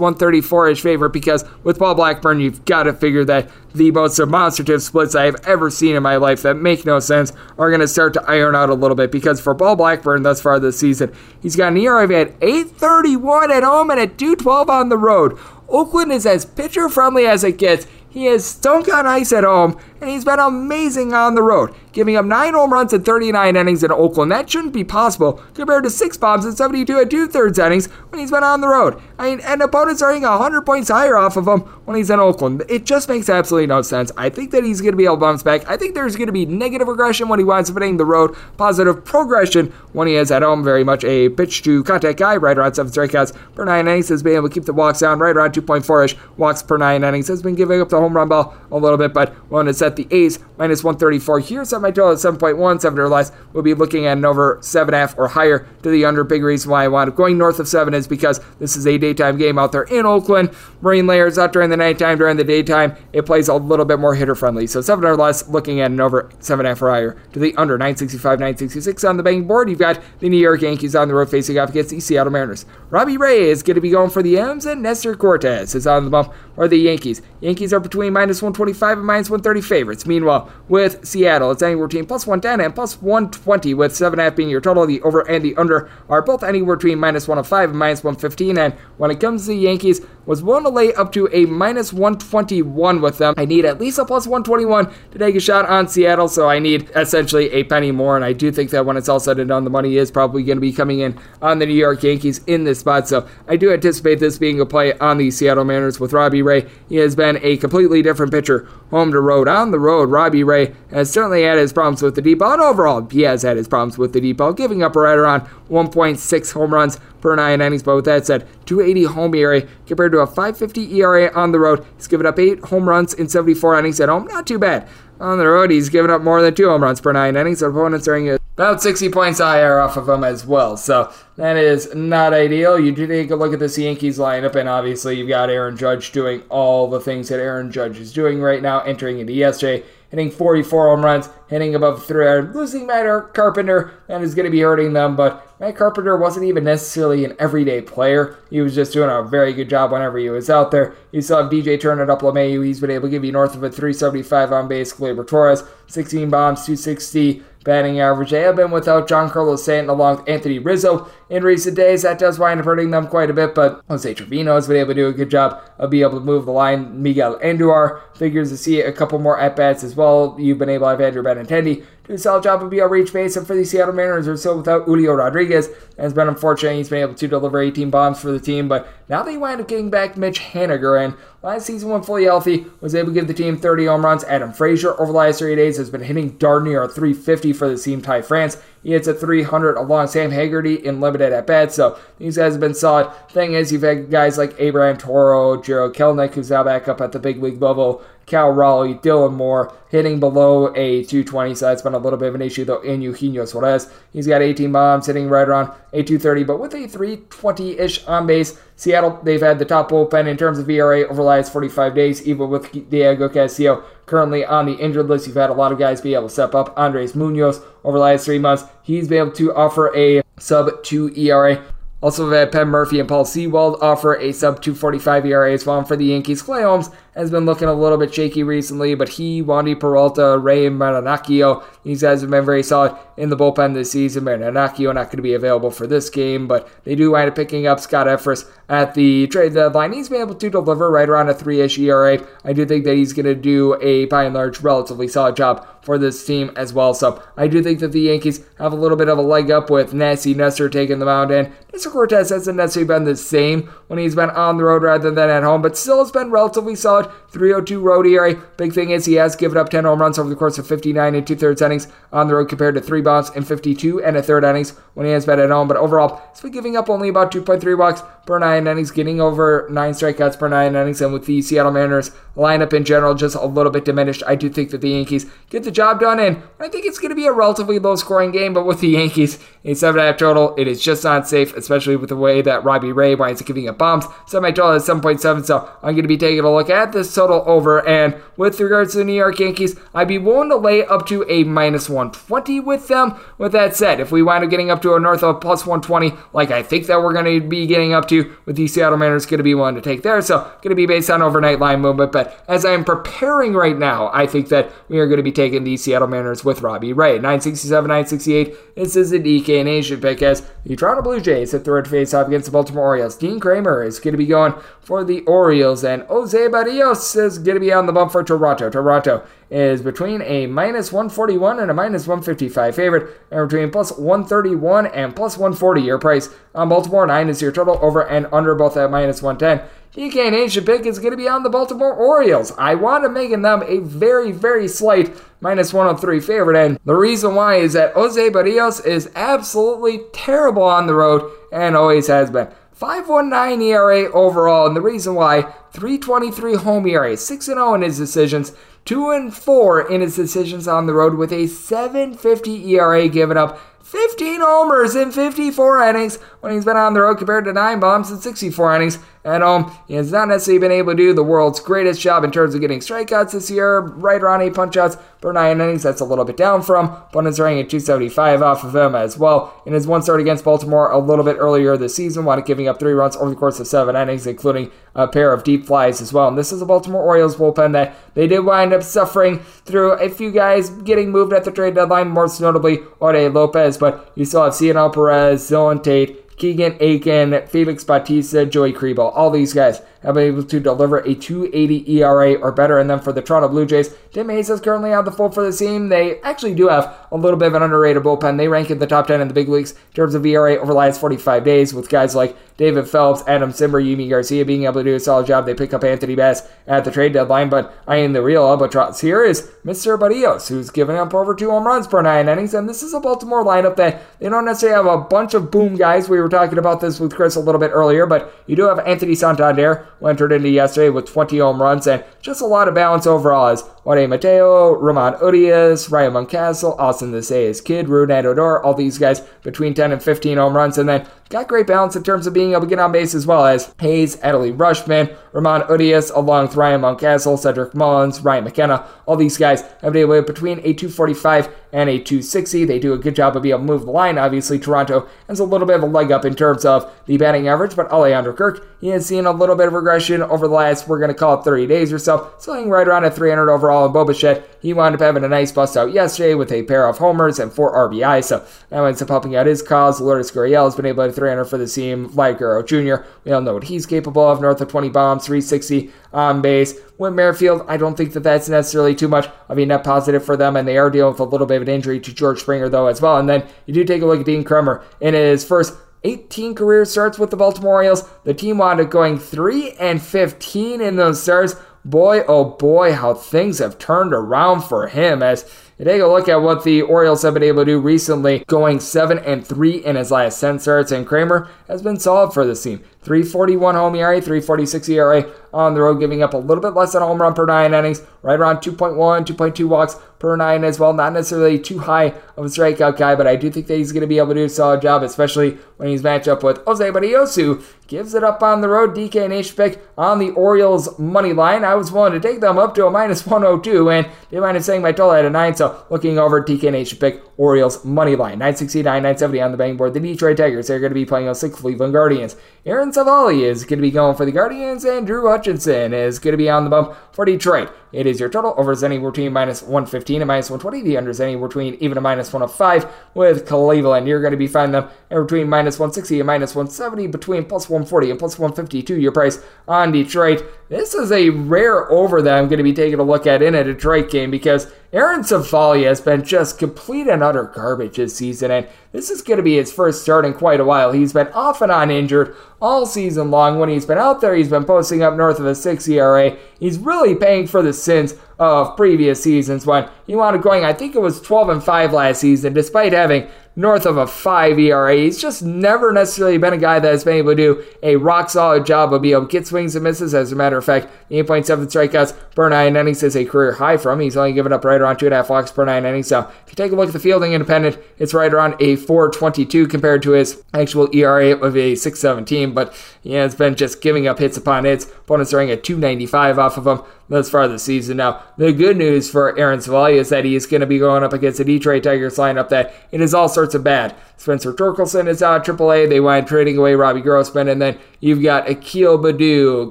134 ish favorite because with Paul Blackburn, you've got to figure that the most demonstrative splits I have ever seen in my life that make no sense are going to start to iron out a little bit because for Paul Blackburn thus far this season, he's got an ERA at 831 at home and at 212 on the road. Oakland is as pitcher friendly as it gets. He is stunk on ice at home, and he's been amazing on the road, giving up 9 home runs in 39 innings in Oakland. That shouldn't be possible compared to 6 bombs in 72 and 2 thirds innings when he's been on the road. I mean, and opponents are hitting 100 points higher off of him when he's in Oakland. It just makes absolutely no sense. I think that he's going to be able to bounce back. I think there's going to be negative regression when he winds up hitting the road, positive progression when he is at home. Very much a pitch to contact guy, right around 7 strikeouts per 9 innings, has been able to keep the walks down right around 2.4 ish walks per 9 innings, has been giving up the home run ball a little bit, but when it's at the A's, minus 134 here, set my total at 7.1, 7 or less. We'll be looking at an over 7.5 or higher to the under. Big reason why I wound up going north of 7 is because this is a daytime game out there in Oakland. Marine layers out during the nighttime, during the daytime, it plays a little bit more hitter friendly. So 7 or less, looking at an over 7.5 or higher to the under 965, 966 on the betting board. You've got the New York Yankees on the road facing off against the Seattle Mariners. Robbie Ray is going to be going for the M's, and Nestor Cortes is on the bump for the Yankees. Yankees are between minus 125 and minus 130 favorites. Meanwhile, with Seattle, it's anywhere between plus 110 and plus 120, with 7.5 being your total. The over and the under are both anywhere between minus 105 and minus 115. And when it comes to the Yankees, was willing to lay up to a minus 121 with them. I need at least a plus 121 to take a shot on Seattle, so I need essentially a penny more. And I do think that when it's all said and done, the money is probably going to be coming in on the New York Yankees in this spot. So I do anticipate this being a play on the Seattle Mariners with Robbie Ray. He has been a completely different pitcher home to road. On the road, Robbie Ray has certainly had his problems with the deep ball, and overall, he has had his problems with the deep ball, giving up right around 1.6 home runs per nine innings. But with that said, 280 home ERA compared to a 550 ERA on the road. He's given up eight home runs in 74 innings at home. Not too bad. On the road, he's given up more than two home runs per nine innings. Opponents are about 60 points higher off of him as well. So that is not ideal. You do take a look at this Yankees lineup, and obviously you've got Aaron Judge doing all the things that Aaron Judge is doing right now, entering into yesterday hitting 44 home runs, hitting above 300, losing Matt Carpenter, that is going to be hurting them, but Matt Carpenter wasn't even necessarily an everyday player. He was just doing a very good job whenever he was out there. You still have DJ Turner up LeMahieu. He's been able to give you north of a 375 on base. Gleyber Torres, 16 bombs, 260 batting average. They have been without Giancarlo Stanton along with Anthony Rizzo in recent days. That does wind up hurting them quite a bit, but Jose Trevino has been able to do a good job of being able to move the line. Miguel Andujar figures to see a couple more at bats as well. You've been able to have Andrew Benintendi do a solid job of base, and for the Seattle Mariners, are still without Julio Rodriguez. It's been unfortunate. He's been able to deliver 18 bombs for the team, but now they wind up getting back Mitch Haniger, and last season when fully healthy, was able to give the team 30 home runs. Adam Frazier over the last three days has been hitting darn near 350 for the team Ty France. He hits a 300 along Sam Haggerty in limited at bats. So these guys have been solid. Thing is, you've had guys like Abraham Toro, Jarred Kelenic, who's now back up at the big league level, Cal Raleigh, Dylan Moore, hitting below a 220, so that's been a little bit of an issue, though, in Eugenio Suarez. He's got 18 bombs, hitting right around a 230, but with a 320 ish on base. Seattle, they've had the top bullpen in terms of ERA over the last 45 days, even with Diego Castillo currently on the injured list. You've had a lot of guys be able to step up. Andres Munoz over the last three months, he's been able to offer a sub 2 ERA. Also, we've had Penn Murphy and Paul Sewald offer a sub 245 ERA as well. for the Yankees, Clay Holmes has been looking a little bit shaky recently, but he, Wandy Peralta, Ray Marinaccio, these guys have been very solid in the bullpen this season. Marinaccio not going to be available for this game, but they do wind up picking up Scott Effross at the trade deadline. He's been able to deliver right around a 3-ish ERA. I do think that he's going to do a, by and large, relatively solid job for this team as well. So I do think that the Yankees have a little bit of a leg up with Nancy Nestor taking the mound in. Nestor Cortes hasn't necessarily been the same when he's been on the road rather than at home, but still has been relatively solid 302 road ERA. Big thing is he has given up 10 home runs over the course of 59 and two thirds innings on the road compared to three bombs in 52 and a third innings when he has been at home. But overall, he's been giving up only about 2.3 walks per nine innings, getting over nine strikeouts per nine innings. And with the Seattle Mariners lineup in general just a little bit diminished, I do think that the Yankees get the job done. And I think it's going to be a relatively low scoring game. But with the Yankees, a 7.5 total, it is just not safe, especially with the way that Robbie Ray winds up giving up bombs. Semi total is 7.7. So I'm going to be taking a look at this total over. And with regards to the New York Yankees, I'd be willing to lay up to a minus 120 with them. With that said, if we wind up getting up to a north of plus 120, like I think that we're going to be getting up to, with the Seattle Mariners going to be willing to take there. So going to be based on overnight line movement. But as I'm preparing right now, I think that we are going to be taking the Seattle Mariners with Robbie Ray. 967, 968. This is a DK Nation pick as the Toronto Blue Jays hit the road face off against the Baltimore Orioles. Dean Kremer is going to be going for the Orioles, and Jose Berrios is going to be on the bump for Toronto. Toronto is between a minus 141 and a minus 155 favorite, and between plus 131 and plus 140 your price on Baltimore. 9 is your total over and under both at minus 110. DK Nation pick is going to be on the Baltimore Orioles. I want to make them a very, very slight minus 103 favorite, and the reason why is that Jose Berrios is absolutely terrible on the road and always has been. 5.19 ERA overall, and the reason why 323 home ERA, 6 0 in his decisions, 2 and 4 in his decisions on the road with a 750 ERA given up 15 homers in 54 innings when he's been on the road compared to 9 bombs in 64 innings at home. Um, he has not necessarily been able to do the world's greatest job in terms of getting strikeouts this year, right around 8 punch outs per 9 innings. That's a little bit down from. Opponents running at 275 off of him as well. In his one start against Baltimore a little bit earlier this season, up giving up 3 runs over the course of 7 innings, including a pair of deep flies as well. And this is a Baltimore Orioles bullpen that they did wind up suffering through a few guys getting moved at the trade deadline, most notably Jorge Lopez, but you still have Cionel Perez, Dylan Tate, Keegan Akin, Felix Bautista, Joey Krehbiel, all these guys able to deliver a 280 ERA or better. And then for the Toronto Blue Jays, Tim Hayes is currently out the fold for the team. They actually do have a little bit of an underrated bullpen. They rank in the top 10 in the big leagues in terms of ERA over the last 45 days with guys like David Phelps, Adam Cimber, Yimi Garcia being able to do a solid job. They pick up Anthony Bass at the trade deadline, but I am the real albatross here is Mr. Berrios, who's given up over two home runs per nine innings. And this is a Baltimore lineup that they don't necessarily have a bunch of boom guys. We were talking about this with Chris a little bit earlier, but you do have Anthony Santander, entered into yesterday with 20 home runs and just a lot of balance overall as Jorge Mateo, Ramon Urias, Ryan Mountcastle, Austin Sayers Kid, Rougned Odor, all these guys between 10 and 15 home runs. And then got great balance in terms of being able to get on base as well as Hayes, Adley Rutschman, Ramon Urias, along with Ryan Mountcastle, Cedric Mullins, Ryan McKenna. All these guys have been able between a 245 and a 260. They do a good job of being able to move the line. Obviously, Toronto has a little bit of a leg up in terms of the batting average, but Alejandro Kirk, he has seen a little bit of regression over the last, we're going to call it 30 days or so, sitting right around at 300 overall. And Bo Bichette, he wound up having a nice bust out yesterday with a pair of homers and four RBI, so that ends up helping out his cause. Lourdes Gurriel has been able to 300 for the team. Guerrero Jr., we all know what he's capable of, north of 20 bombs, 360 on base. With Merrifield, I don't think that that's necessarily too much of a net positive for them, and they are dealing with a little bit of an injury to George Springer, though, as well. And then you do take a look at Dean Kremer in his first 18 career starts with the Baltimore Orioles. The team wound up going 3 and 15 in those starts. Boy, oh boy, how things have turned around for him as take a look at what the Orioles have been able to do recently, going 7 and 3 in his last 10 starts, and Kremer has been solid for this team. 341 home ERA, 346 ERA on the road, giving up a little bit less than a home run per nine innings, right around 2.1, 2.2 walks per nine as well. Not necessarily too high of a strikeout guy, but I do think that he's going to be able to do a solid job, especially when he's matched up with Jose Berrios, gives it up on the road. DK Nation on the Orioles money line. I was willing to take them up to a minus 102, and they might have saying my total at a nine. So looking over DK Nation, Orioles money line 969, 970 on the betting board. The Detroit Tigers are going to be playing on six Cleveland Guardians. Aaron Civale is going to be going for the Guardians, and Drew Hutchison is going to be on the bump for Detroit. It is your total over anywhere between minus 115 and minus 120. The under anywhere between even a minus 105 with Cleveland. You're going to be finding them in between minus 160 and minus 170, between plus 140 and plus 152. Your price on Detroit. This is a rare over that I'm going to be taking a look at in a Detroit game because Aaron Civale has been just complete and utter garbage this season, and this is going to be his first start in quite a while. He's been off and on injured all season long. When he's been out there, he's been posting up north of a 6 ERA. He's really paying for the sins of previous seasons when he up going, I think it was 12 and 5 last season, despite having north of a 5 ERA. He's just never necessarily been a guy that has been able to do a rock solid job of being able to get swings and misses. As a matter of fact, the 8.7 strikeouts per nine innings is a career high for him. He's only given up right around 2.5 walks per nine innings. So if you take a look at the fielding independent, it's right around a 422 compared to his actual ERA of a 617. But yeah, it's been just giving up hits upon hits. Opponents throwing at 295 off of him thus far this season. Now, the good news for Aaron Civale is that he is going to be going up against the Detroit Tigers lineup that it is all sorts of bad. Spencer Torkelson is out at AAA. They wind trading away Robbie Grossman, and then you've got Akil Baddoo,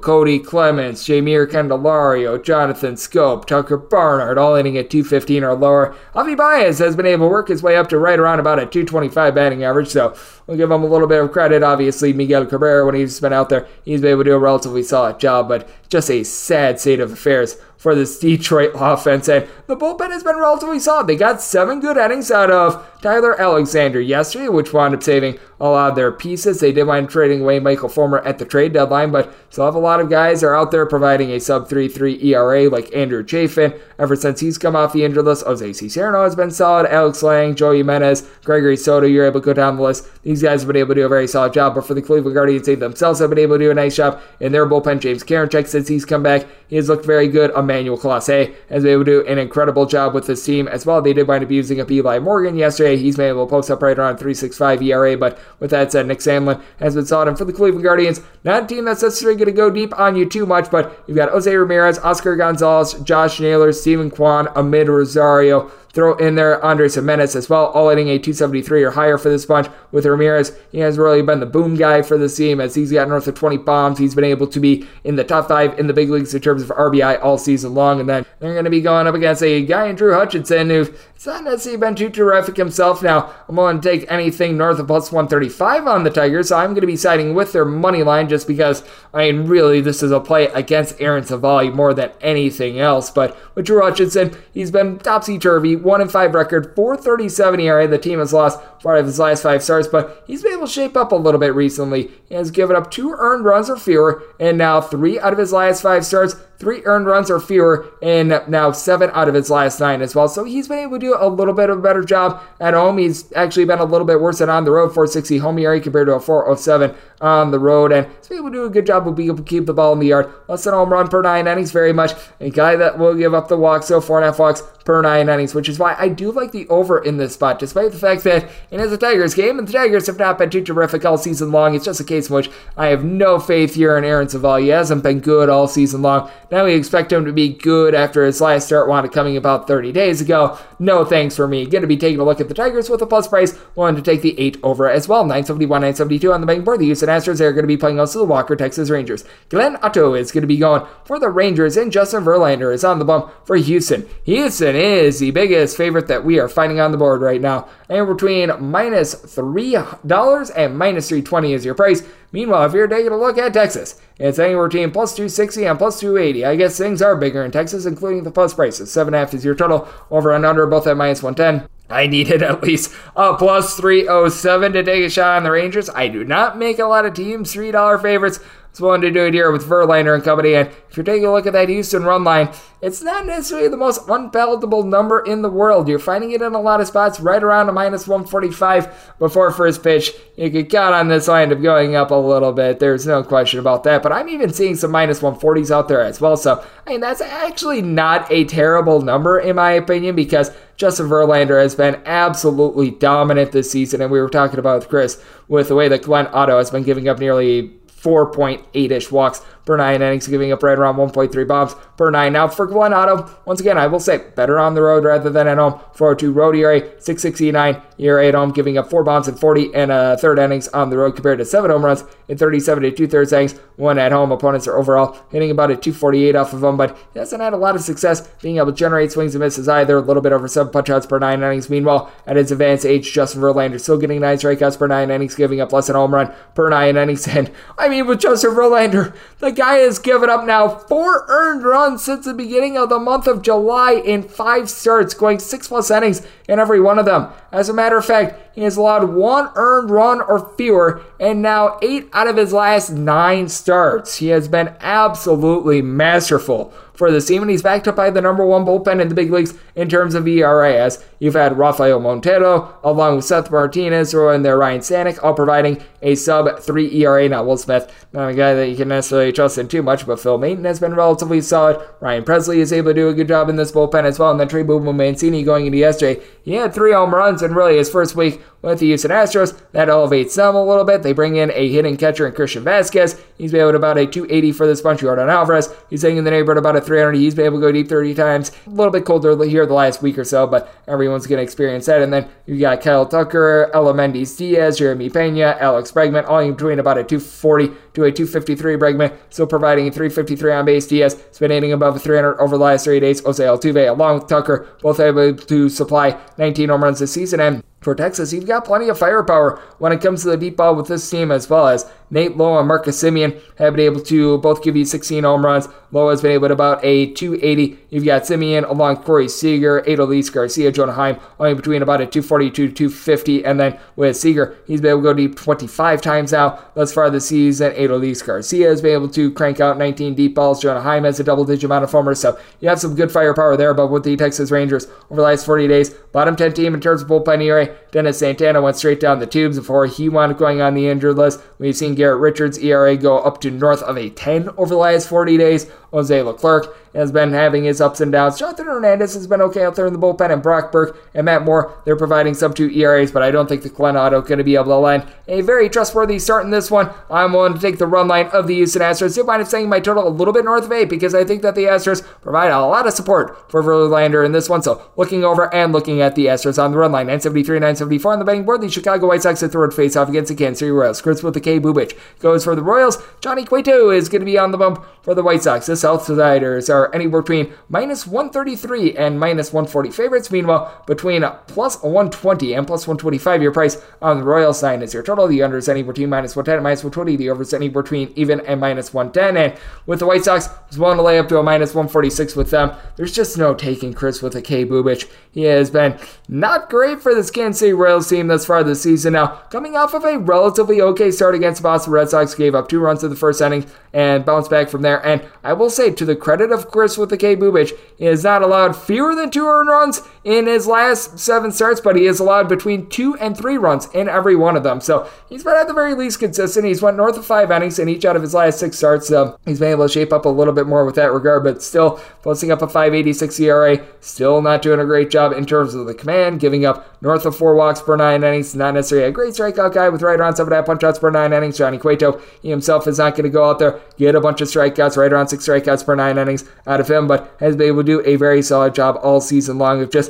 Kody Clemens, Jeimer Candelario, Jonathan Schoop, Tucker Barnhart, all hitting at 215 or lower. Javi Baez has been able to work his way up to right around about a 225 batting average, so we'll give him a little bit of credit. Obviously, Miguel Cabrera, when he's been out there, he's been able to do a relatively solid job, but just a sad state of affairs for this Detroit offense. And the bullpen has been relatively solid. They got seven good innings out of Tyler Alexander yesterday, which wound up saving a lot of their pieces. They did wind up trading away Michael Fulmer at the trade deadline, but still have a lot of guys are out there providing a sub 3-3 ERA like Andrew Chafin. Ever since he's come off the injured list, Jose Cisnero has been solid. Alex Lange, Joey Jimenez, Gregory Soto, you're able to go down the list. These guys have been able to do a very solid job, but for the Cleveland Guardians, they themselves have been able to do a nice job in their bullpen. James Karinchak, since he's come back, he has looked very good. Emmanuel Clase has been able to do an incredible job with this team as well. They did wind up using up Eli Morgan yesterday. He's been able to post up right around 3.65 ERA, but with that said, Nick Sandlin has been solid. And for the Cleveland Guardians, not a team that's necessarily going to go deep on you too much, but you've got Jose Ramirez, Oscar Gonzalez, Josh Naylor, Steven Kwan, Amed Rosario, Throw in there Andres Gimenez as well, all hitting a 273 or higher for this bunch. With Ramirez, he has really been the boom guy for this team as he's got north of 20 bombs. He's been able to be in the top five in the big leagues in terms of RBI all season long. And then they're going to be going up against a guy in Drew Hutchison who not necessarily been too terrific himself. Now, I'm willing to take anything north of plus 135 on the Tigers, so I'm going to be siding with their money line just because, I mean, really, this is a play against Aaron Civale more than anything else. But with Drew Hutchison, he's been topsy turvy, 1 and 5 record, 437 ERA. The team has lost part of his last five starts, but he's been able to shape up a little bit recently. He has given up two earned runs or fewer, and now three out of his last five starts, three earned runs or fewer in now seven out of his last nine as well. So he's been able to do a little bit of a better job at home. He's actually been a little bit worse than on the road, 460 home ERA compared to a 407 on the road. And he's able to do a good job of being able to keep the ball in the yard. Less than home run per nine innings, very much a guy that will give up the walk. So four and a half walks per nine innings, which is why I do like the over in this spot, despite the fact that it is a Tigers game, and the Tigers have not been too terrific all season long. It's just a case in which I have no faith here in Aaron Civale. He hasn't been good all season long. Now we expect him to be good after his last start wanted coming about 30 days ago. No thanks for me. Going to be taking a look at the Tigers with a plus price. Wanted to take the 8 over as well. 971, 972 on the betting board. The Houston Astros are going to be playing the Walker Texas Rangers. Glenn Otto is going to be going for the Rangers, and Justin Verlander is on the bump for Houston. Houston is the biggest favorite that we are finding on the board right now. And between minus $3 and minus 320 is your price. Meanwhile, if you're taking a look at Texas, it's anywhere between plus 260 and plus 280. I guess things are bigger in Texas, including the plus prices. 7.5 is your total. Over and under, both at minus 110. I needed *laughs* at least a plus 307 to take a shot on the Rangers. I do not make a lot of teams $3 favorites. Just wanted to do it here with Verlander and company. And if you're taking a look at that Houston run line, it's not necessarily the most unpalatable number in the world. You're finding it in a lot of spots right around a minus 145 before first pitch. You could count on this line of going up a little bit. There's no question about that. But I'm even seeing some minus 140s out there as well. So, I mean, that's actually not a terrible number in my opinion because Justin Verlander has been absolutely dominant this season. And we were talking about with Chris with the way that Glenn Otto has been giving up nearly 4.8 ish walks per nine innings, giving up right around 1.3 bombs per nine. Now, for Glenn Otto, once again, I will say better on the road rather than at home. 402 road ERA, 669 ERA at home, giving up four bombs in 40 and a third innings on the road compared to seven home runs in 37 to two thirds innings. One at home. Opponents are overall hitting about a 248 off of him, but he hasn't had a lot of success being able to generate swings and misses either. A little bit over seven punch outs per nine innings. Meanwhile, at his advanced age, Justin Verlander still getting nine strikeouts per nine innings, giving up less than home run per nine innings. *laughs* And I mean, with Justin Verlander, the guy has given up now four earned runs since the beginning of the month of July in five starts, going six plus innings in every one of them. As a matter of fact, he has allowed one earned run or fewer, and now eight out of his last nine starts. He has been absolutely masterful for the team, and he's backed up by the number one bullpen in the big leagues in terms of ERA. As you've had Rafael Montero along with Seth Martinez or in there Ryan Stanek, all providing a sub three ERA. Now Will Smith, not a guy that you can necessarily trust in too much, but Phil Maton has been relatively solid. Ryan Pressly is able to do a good job in this bullpen as well. And then Trey Boomer Mancini going into yesterday, he had three home runs in really his first week with the Houston Astros. That elevates them a little bit. They bring in a hitting catcher in Christian Vazquez. He's been able to about a 280 for this bunch. Yordan Alvarez, he's hitting in the neighborhood about a 300. He's been able to go deep 30 times. A little bit colder here the last week or so, but everyone's going to experience that. And then you got Kyle Tucker, Aledmys Diaz, Jeremy Pena, Alex Bregman, all in between about a 240 to a 253 Bregman, still providing a 353 on base. Diaz has been hitting above a 300 over the last three days. Jose Altuve, along with Tucker, both able to supply 19 home runs this season. And for Texas, you've got plenty of firepower when it comes to the deep ball with this team as well as Nate Lowe and Marcus Semien have been able to both give you 16 home runs. Has been able to about a 280. You've got Semien along Corey Seager, Adolis Garcia, Jonah Heim, only between about a 240 to 250. And then with Seager, he's been able to go deep 25 times now thus far this season. Adolis Garcia has been able to crank out 19 deep balls. Jonah Heim has a double digit amount of homers. So you have some good firepower there. But with the Texas Rangers over the last 40 days, bottom 10 team in terms of bullpen ERA, Dennis Santana went straight down the tubes before he wound up going on the injured list. We've seen Garrett Richards' ERA go up to north of a 10 over the last 40 days. Jose Leclerc has been having his ups and downs. Jonathan Hernandez has been okay out there in the bullpen, and Brock Burke and Matt Moore, they're providing sub two ERAs, but I don't think the Otto going to be able to land a very trustworthy start in this one. I'm willing to take the run line of the Houston Astros. Do mind if saying my total a little bit north of eight because I think that the Astros provide a lot of support for Verlander in this one. So looking over and looking at the Astros on the run line, 973, 974 on the betting board. The Chicago White Sox at third face off against the Kansas City Royals. Chris with the K. Bubic goes for the Royals. Johnny Cueto is going to be on the bump for the White Sox. The Southsiders are are anywhere between minus 133 and minus 140 favorites. Meanwhile, between plus 120 and plus 125, your price on the Royal side is your total. The under is anywhere between minus 110 and minus 120. The over is anywhere between even and minus 110. And with the White Sox, was willing to lay up to a minus 146 with them. There's just no taking Chris with a K. Bubic. He has been not great for this Kansas City Royals team thus far this season. Now, coming off of a relatively okay start against the Boston Red Sox, gave up two runs in the first inning and bounced back from there. And I will say, to the credit of Chris with the K. Bubic, he has not allowed fewer than two earned runs in his last seven starts, but he has allowed between two and three runs in every one of them. So he's been at the very least consistent. He's went north of five innings in each out of his last six starts. So he's been able to shape up a little bit more with that regard, but still posting up a 586 ERA. Still not doing a great job in terms of the command, giving up north of four walks per nine innings. Not necessarily a great strikeout guy with right around seven punch outs per nine innings. Johnny Cueto, he himself is not going to go out there, get a bunch of strikeouts, right around six strikeouts per nine innings out of him, but has been able to do a very solid job all season long of just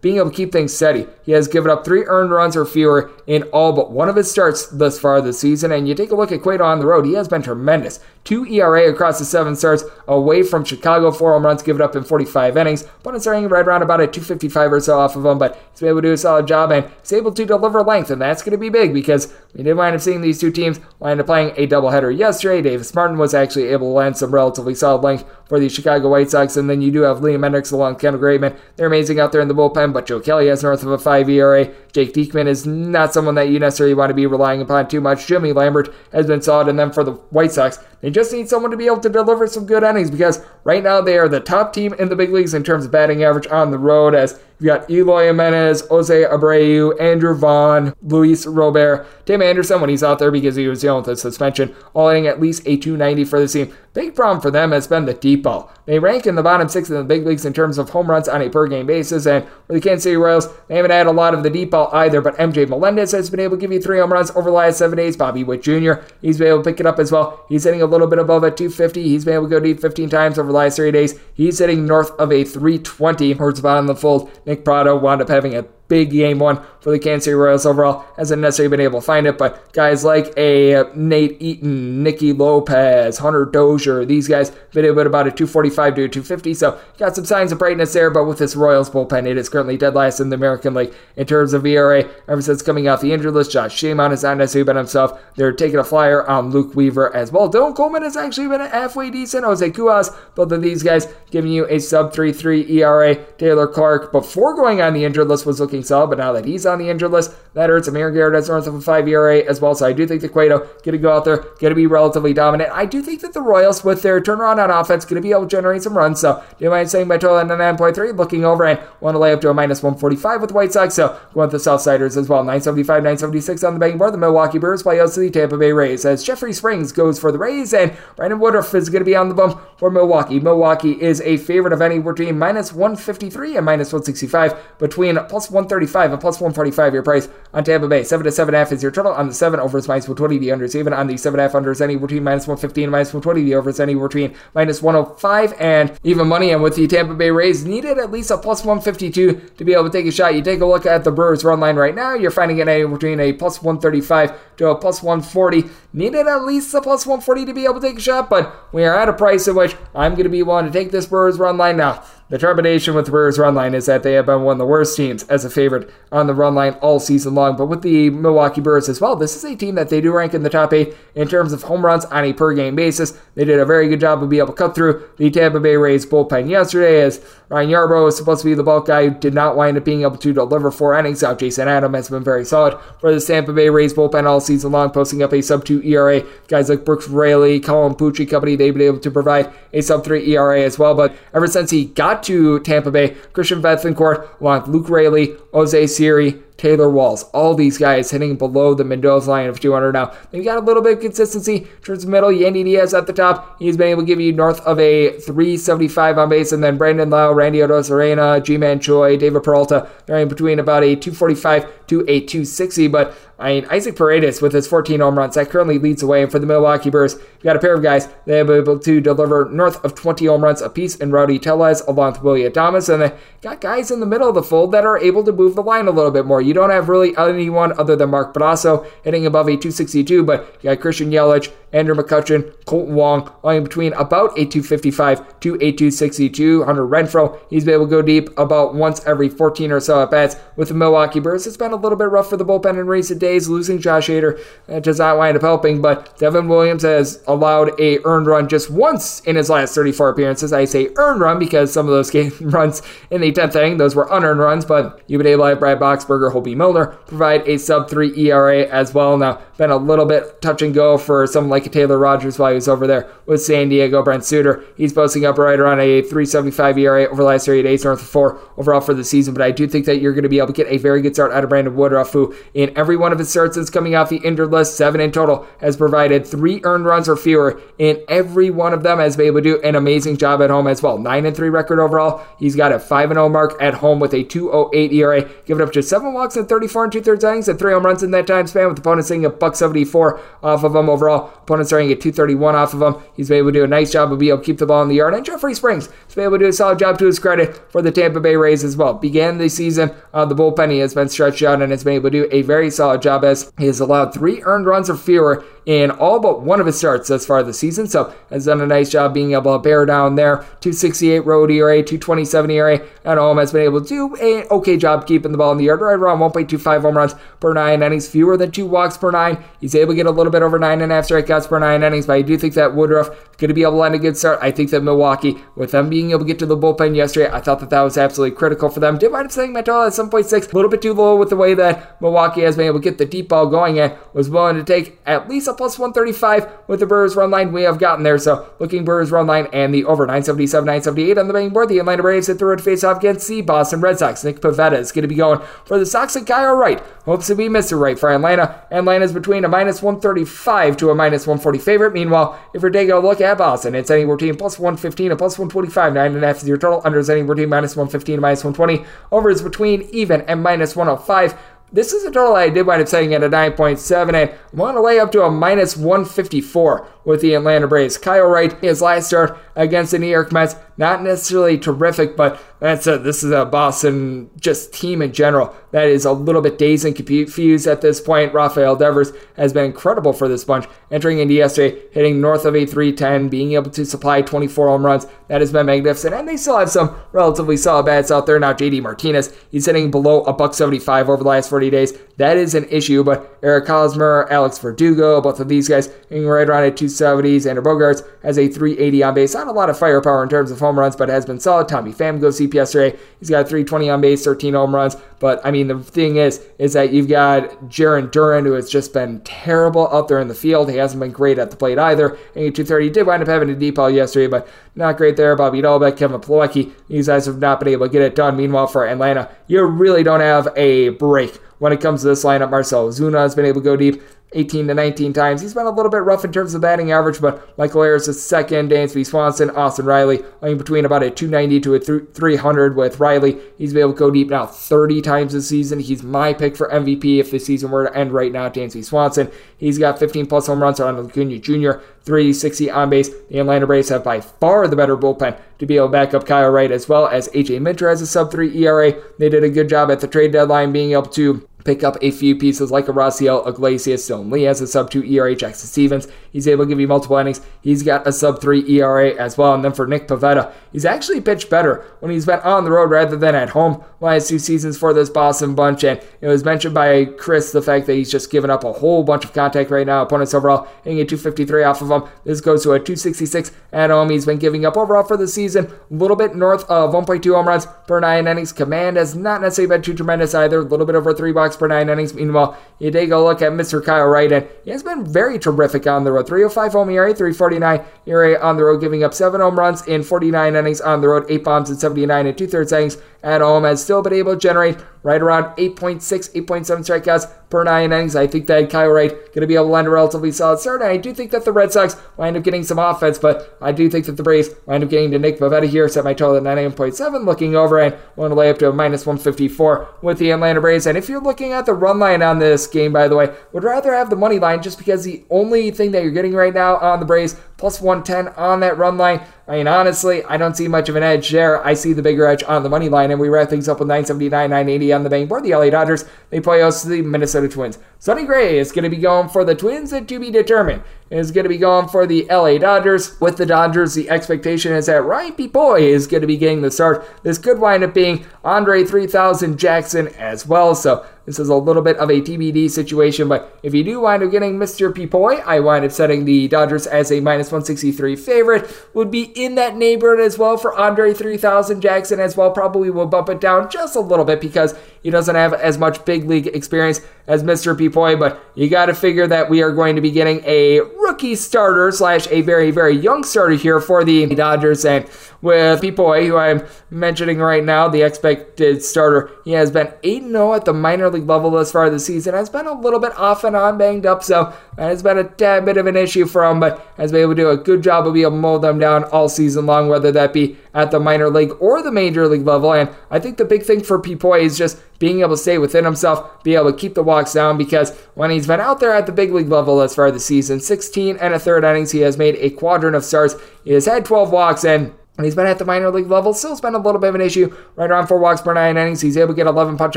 being able to keep things steady. He has given up three earned runs or fewer in all but one of his starts thus far this season. And you take a look at Cueto on the road, he has been tremendous. Two ERA across the seven starts away from Chicago, four home runs given up in 45 innings. Opponents are right around about a 255 or so off of him, but he's been able to do a solid job and he's able to deliver length, and that's going to be big because we did wind up seeing these two teams wind up playing a doubleheader yesterday. Davis Martin was actually able to land some relatively solid length for the Chicago White Sox, and then you do have Liam Hendriks along Kendall Graveman. They're amazing out there in the bullpen, but Joe Kelly has north of a 5 ERA. Jake Diekman is not someone that you necessarily want to be relying upon too much. Jimmy Lambert has been solid, and then for the White Sox, they just need someone to be able to deliver some good innings because right now they are the top team in the big leagues in terms of batting average on the road as You've got Eloy Jimenez, Jose Abreu, Andrew Vaughn, Luis Robert, Tim Anderson when he's out there because he was dealing with a suspension, all hitting at least a 290 for the team. Big problem for them has been the deep ball. They rank in the bottom six in the big leagues in terms of home runs on a per game basis, and for the Kansas City Royals, they haven't had a lot of the deep ball either. But MJ Melendez has been able to give you three home runs over the last seven days. Bobby Witt Jr. He's been able to pick it up as well. He's hitting a little bit above a 250. He's been able to go deep 15 times over the last three days. He's hitting north of a 320. Hurts bottom of the fold. Nick Pratto wound up having a big game one for the Kansas City Royals overall. Hasn't necessarily been able to find it, but guys like a uh, Nate Eaton, Nicky Lopez, Hunter Dozier, these guys been able to about a 245 to a 250. So got some signs of brightness there, but with this Royals bullpen, it is currently dead last in the American League in terms of ERA. Ever since coming off the injured list, Josh Staumont has not necessarily been himself. They're taking a flyer on Luke Weaver as well. Dylan Coleman has actually been halfway decent. Jose Cuas, both of these guys giving you a sub 3-3 ERA. Taylor Clarke, before going on the injured list, was looking solid, but now that he's on the injured list, that hurts. Amir Garrett has north of a 5 ERA as well, so I do think the Cueto going to go out there, going to be relatively dominant. I do think that the Royals, with their turnaround on offense, going to be able to generate some runs, so do you mind saying my total at 9.3? Looking over and want to lay up to a minus 145 with the White Sox, so going with the Southsiders as well. 975, 976 on the betting board. The Milwaukee Brewers play out to the Tampa Bay Rays as Jeffrey Springs goes for the Rays, and Brandon Woodruff is going to be on the bump for Milwaukee. Milwaukee is a favorite of any between minus 153 and minus 165, between plus 135 and plus 145 your price on Tampa Bay. 7 to 7.5 is your total on the 7 over is minus 120. The under is even on the 7.5 under is any between minus 115 and minus 120. The over is any between minus 105 and even money. And with the Tampa Bay Rays, needed at least a plus 152 to be able to take a shot. You take a look at the Brewers run line right now, you're finding it anywhere between a plus 135 to a plus 140. Needed at least a plus 140 to be able to take a shot, but we are at a price at which I'm going to be willing to take this Brewers run line now. The trepidation with the Brewers run line is that they have been one of the worst teams as a favorite on the run line all season long. But with the Milwaukee Brewers as well, this is a team that they do rank in the top eight in terms of home runs on a per game basis. They did a very good job of being able to cut through the Tampa Bay Rays bullpen yesterday as Ryan Yarbrough was supposed to be the bulk guy did not wind up being able to deliver four innings out. Jason Adam has been very solid for the Tampa Bay Rays bullpen all season long, posting up a sub 2 ERA. Guys like Brooks Raley, Colin Pucci Company, they've been able to provide a sub 3 ERA as well. But ever since he got to Tampa Bay, Christian Bethancourt, along with Luke Raley, Jose Siri, Taylor Walls, all these guys hitting below the Mendoza line of 200 now. They've got a little bit of consistency towards the middle. Yandy Diaz at the top. He's been able to give you north of a 375 on base, and then Brandon Lowe, Randy Arozarena, Ji-Man Choi, David Peralta, they're in between about a 245 to a 260. But I mean, Isaac Paredes with his 14 home runs that currently leads away. And for the Milwaukee Brewers, you got a pair of guys that have been able to deliver north of 20 home runs apiece in Rowdy Tellez along with Willy Adames, and they got guys in the middle of the fold that are able to move move the line a little bit more. You don't have really anyone other than Mark Brasso hitting above a 262, but you got Christian Yelich, Andrew McCutchen, Kolten Wong, all in between about a 255 to a 262. Hunter Renfroe, he's been able to go deep about once every 14 or so at bats with the Milwaukee Brewers. It's been a little bit rough for the bullpen in recent days. Losing Josh Hader does not wind up helping, but Devin Williams has allowed a earned run just once in his last 34 appearances. I say earned run because some of those *laughs* game runs in the 10th inning, those were unearned runs, but you've been to Brad Boxberger, Hoby Milner provide a sub 3 ERA as well. Now, been a little bit touch and go for someone like Taylor Rogers while he was over there with San Diego. Brent Suter, he's posting up right around a 375 ERA over the last 38 days, north of four overall for the season. But I do think that you're going to be able to get a very good start out of Brandon Woodruff, who in every one of his starts since coming off the injured list, seven in total, has provided three earned runs or fewer in every one of them. Has been able to do an amazing job at home as well. Nine and three record overall. He's got a five and zero mark at home with a 2.08 ERA, giving up just seven walks in 34 and two thirds innings and three home runs in that time span, with opponents hitting a buck 74 off of him overall. Opponents starting at 231 off of him. He's been able to do a nice job of being able to keep the ball in the yard. And Jeffrey Springs has been able to do a solid job to his credit for the Tampa Bay Rays as well. Began the season, uh, the bullpen he has been stretched out and has been able to do a very solid job as he has allowed three earned runs or fewer in all but one of his starts thus far this season. So has done a nice job being able to bear down there. 268 road ERA, 227 ERA at home. Has been able to do a okay job keeping the ball in the yard, right around 1.25 home runs per nine innings, fewer than two walks per nine. He's able to get a little bit over nine and a half strikeouts per nine innings, but I do think that Woodruff is going to be able to land a good start. I think that Milwaukee, with them being able to get to the bullpen yesterday, I thought that that was absolutely critical for them. Did wind up setting my at 7.6, a little bit too low with the way that Milwaukee has been able to get the deep ball going and was willing to take at least a plus 135 with the Brewers run line we have gotten there. So looking Brewers run line and the over 977, 978 on the betting board. The Atlanta Braves hit the road face off against the Boston Red Sox. Nick Pivetta is going to be going for the Sox and Kyle Wright. Hopes to be Mr. Right for Atlanta. Atlanta's between a minus 135 to a minus 140 favorite. Meanwhile, if you're taking a look at Boston, it's anywhere between plus 115 and plus 125. Nine and a half is your total. Under is anywhere between minus 115 and minus 120. Over is between even and minus 105. This is a total I did wind up setting at a 9.7, and I want to lay up to a minus 154 with the Atlanta Braves. Kyle Wright, his last start against the New York Mets, not necessarily terrific, but that's a, this is a Boston just team in general that is a little bit dazed and confused at this point. Rafael Devers has been incredible for this bunch, entering into yesterday, hitting north of a 310, being able to supply 24 home runs. That has been magnificent, and they still have some relatively solid bats out there. Now, JD Martinez, he's hitting below a buck 75 over the last 40 days. That is an issue, but Eric Hosmer, Alex Verdugo, both of these guys hitting right around at 270s. Andrew Bogaerts has a 380 on base. Not a lot of firepower in terms of home runs, but has been solid. Tommy Pham goes deep yesterday. He's got 320 on base, 13 home runs. But I mean, the thing is, is that you've got Jarren Duran, who has just been terrible out there in the field. He hasn't been great at the plate either. And 230 did wind up having a deep ball yesterday, but not great there. Bobby Dalbec, Kevin Plawecki, these guys have not been able to get it done. Meanwhile, for Atlanta, you really don't have a break when it comes to this lineup. Marcel Ozuna has been able to go deep. 18 to 19 times. He's been a little bit rough in terms of batting average, but Michael Harris is second. Dansby Swanson, Austin Riley, in between about a 290 to a 300 with Riley. He's been able to go deep now 30 times this season. He's my pick for MVP if the season were to end right now. Dansby Swanson, he's got 15 plus home runs on Acuna Jr., 360 on base. The Atlanta Braves have by far the better bullpen to be able to back up Kyle Wright as well as AJ Minter has a sub 3 ERA. They did a good job at the trade deadline being able to pick up a few pieces like a Raisel Iglesias. Stone Lee has a sub 2 ERA. Jackson Stephens. he's able to give you multiple innings. He's got a sub 3 ERA as well. And then for Nick Pivetta, he's actually pitched better when he's been on the road rather than at home last two seasons for this Boston bunch. And it was mentioned by Chris the fact that he's just given up a whole bunch of contact right now. Opponents overall hitting a 253 off of him. This goes to a 266 at home. He's been giving up overall for the season a little bit north of 1.2 home runs per nine innings. Command has not necessarily been too tremendous either. A little bit over three per nine innings. Meanwhile, you take a look at Mr. Kyle Wright, and he has been very terrific on the road. 305 home ERA, 349 ERA on the road, giving up seven home runs in 49 innings on the road, eight bombs in 79 and two thirds innings at home. Has still been able to generate right around 8.6, 8.7 strikeouts per nine innings. I think that Kyle Wright going to be able to land a relatively solid start. And I do think that the Red Sox wind up getting some offense, but I do think that the Braves wind up getting to Nick Pivetta here. Set my total at 98.7. Looking over and want to lay up to a minus 154 with the Atlanta Braves. And if you're looking at the run line on this game, by the way, would rather have the money line just because the only thing that you're getting right now on the Braves plus 110 on that run line. I mean, honestly, I don't see much of an edge there. I see the bigger edge on the money line, and we wrap things up with 979, 980 on the betting board. The LA Dodgers, they play host to the Minnesota Twins. Sonny Gray is going to be going for the Twins and to be determined. Is going to be going for the LA Dodgers. With the Dodgers, the expectation is that Ryan Pepiot is going to be getting the start. This could wind up being Andre 3000 Jackson as well. So this is a little bit of a TBD situation, but if you do wind up getting Mr. Pepiot, I wind up setting the Dodgers as a minus 163 favorite. Would be in that neighborhood as well for Andre 3000 Jackson as well. Probably will bump it down just a little bit because he doesn't have as much big league experience as Mr. Pepiot, but you got to figure that we are going to be getting a rookie starter slash a very, very young starter here for the Dodgers. And with Pepiot, who I'm mentioning right now, the expected starter, he has been 8 0 at the minor league level thus far this season. Has been a little bit off and on, banged up, so that has been a tad bit of an issue for him, but has been able to do a good job of being able to mold them down all season long, whether that be at the minor league or the major league level. And I think the big thing for Pepiot is just being able to stay within himself, be able to keep the walks down because when he's been out there at the big league level as far the season, 16 and a third innings, he has made a quadrant of starts. He has had 12 walks and he's been at the minor league level. Still, has been a little bit of an issue. Right around four walks per nine innings. He's able to get 11 punch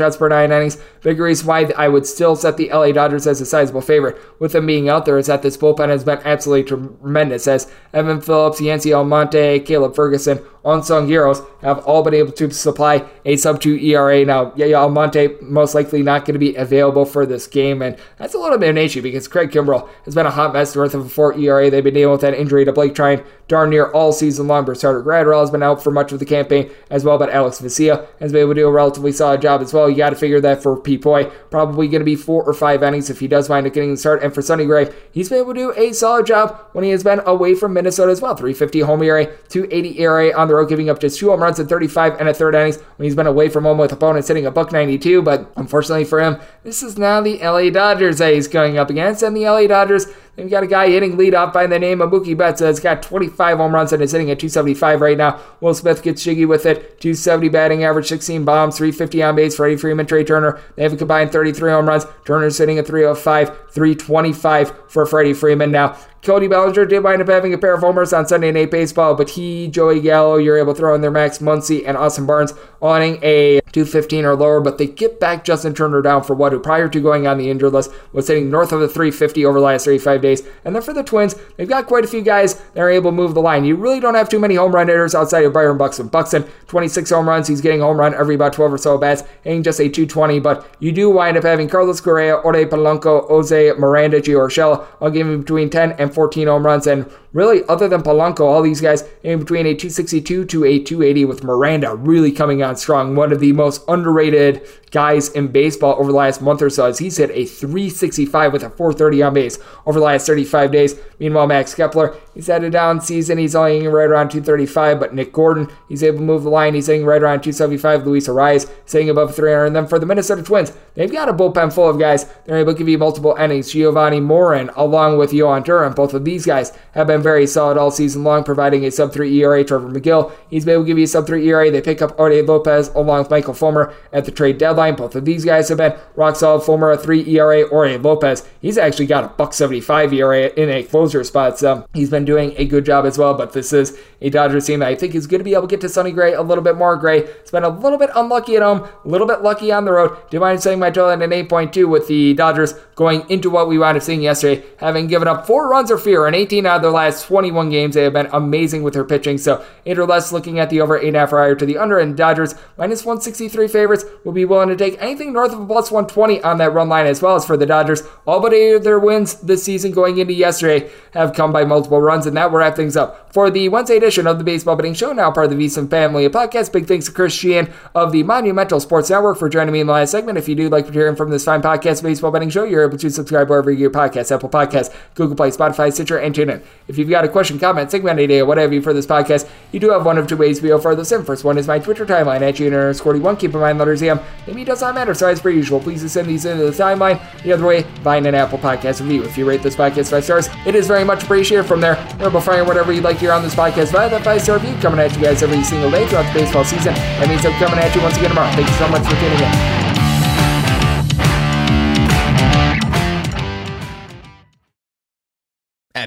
outs per nine innings. Big reason why I would still set the LA Dodgers as a sizable favorite. With them being out there, is that this bullpen has been absolutely tremendous. As Evan Phillips, Yency Almonte, Caleb Ferguson, unsung heroes have all been able to supply a sub 2 ERA. Now, yeah, Almonte most likely not going to be available for this game, and that's a little bit of an issue because Craig Kimbrel has been a hot mess north of a 4 ERA. They've been dealing with that injury to Blake Treinen darn near all season long. Brusdar Graterol has been out for much of the campaign as well, but Alex Vesia has been able to do a relatively solid job as well. You got to figure that for Pepiot, probably going to be four or five innings if he does wind up getting the start. And for Sonny Gray, he's been able to do a solid job when he has been away from Minnesota as well. 350 home ERA, 280 ERA on the road, giving up just two home runs in 35 and a third innings when he's been away from home with opponents hitting a buck 92. But unfortunately for him, this is now the LA Dodgers that he's going up against, and the LA Dodgers They've got a guy hitting leadoff by the name of Mookie Betts. Uh, Has got 25 home runs and is hitting at 275 right now. Will Smith gets jiggy with it. 270 batting average, 16 bombs, 350 on base. Freddie Freeman, Trea Turner. They have a combined 33 home runs. Turner's sitting at 305, 325 for Freddie Freeman. Now, Cody Bellinger did wind up having a pair of homers on Sunday Night Baseball, but he, Joey Gallo, you're able to throw in their Max Muncy and Austin Barnes owning a 215 or lower, but they get back Justin Turner down for what, who prior to going on the injured list was sitting north of the 350 over the last 35 days. And then for the Twins, they've got quite a few guys that are able to move the line. You really don't have too many home run hitters outside of Byron Buxton. Buxton, 26 home runs. He's getting home run every about 12 or so bats, hitting just a 220, but you do wind up having Carlos Correa, Ore Polanco, Jose Miranda, Gio Urshela, all giving between 10 and 14 home runs. And really, other than Polanco, all these guys in between a 262 to a 280 with Miranda really coming on strong. One of the most underrated guys in baseball over the last month or so as he's hit a 365 with a 430 on base over the last 35 days. Meanwhile, Max Kepler, he's had a down season. He's only hitting right around 235, but Nick Gordon, he's able to move the line. He's hitting right around 275. Luis Arraez sitting above 300. And then for the Minnesota Twins, they've got a bullpen full of guys. They're able to give you multiple innings. Jovani Moran, along with Jhoan Duran, both of these guys have been very solid all season long, providing a sub 3 ERA. Trevor Megill, he's been able to give you a sub 3 ERA. They pick up Orde Lopez along with Michael Fulmer at the trade deadline. Both of these guys have been rock solid. Fulmer a 3 ERA. Orde Lopez, he's actually got a buck 75 ERA in a closer spot. So he's been doing a good job as well. But this is a Dodgers team that I think is going to be able to get to Sonny Gray a little bit more. Gray it's been a little bit unlucky at home, a little bit lucky on the road. Do you mind saying my total at an 8.2 with the Dodgers going into what we wound up seeing yesterday, having given up four runs or fewer in 18 out of their last 21 games. They have been amazing with their pitching. So eight or less looking at the over eight and a half higher to the under, and Dodgers minus 163 favorites will be willing to take anything north of a plus 120 on that run line as well as for the Dodgers. All but eight of their wins this season going into yesterday have come by multiple runs, and that will wrap things up for the Wednesday edition of the Baseball Betting Show. Now part of the VSiN family of podcast. Big thanks to Chris Sheehan of the Monumental Sports Network for joining me in the last segment. If you do like hearing from this fine podcast, Baseball Betting Show, you're able to subscribe wherever you get podcasts, Apple Podcasts, Google Play, Spotify, Stitcher, and TuneIn. If you've got a question, comment, segment idea, whatever you for this podcast, you do have one of two ways able to those in. First one is my Twitter timeline at junior underscore 1. Keep in mind, letters EM. Maybe it does not matter, so as per usual, please send these into the timeline. The other way, find an Apple Podcast review. If you rate this podcast five stars, it is very much appreciated from there. We're whatever you'd like to hear on this podcast via that five star review coming at you guys every single day throughout the baseball season. That means I'm coming at you once again tomorrow. Thank you so much for tuning in.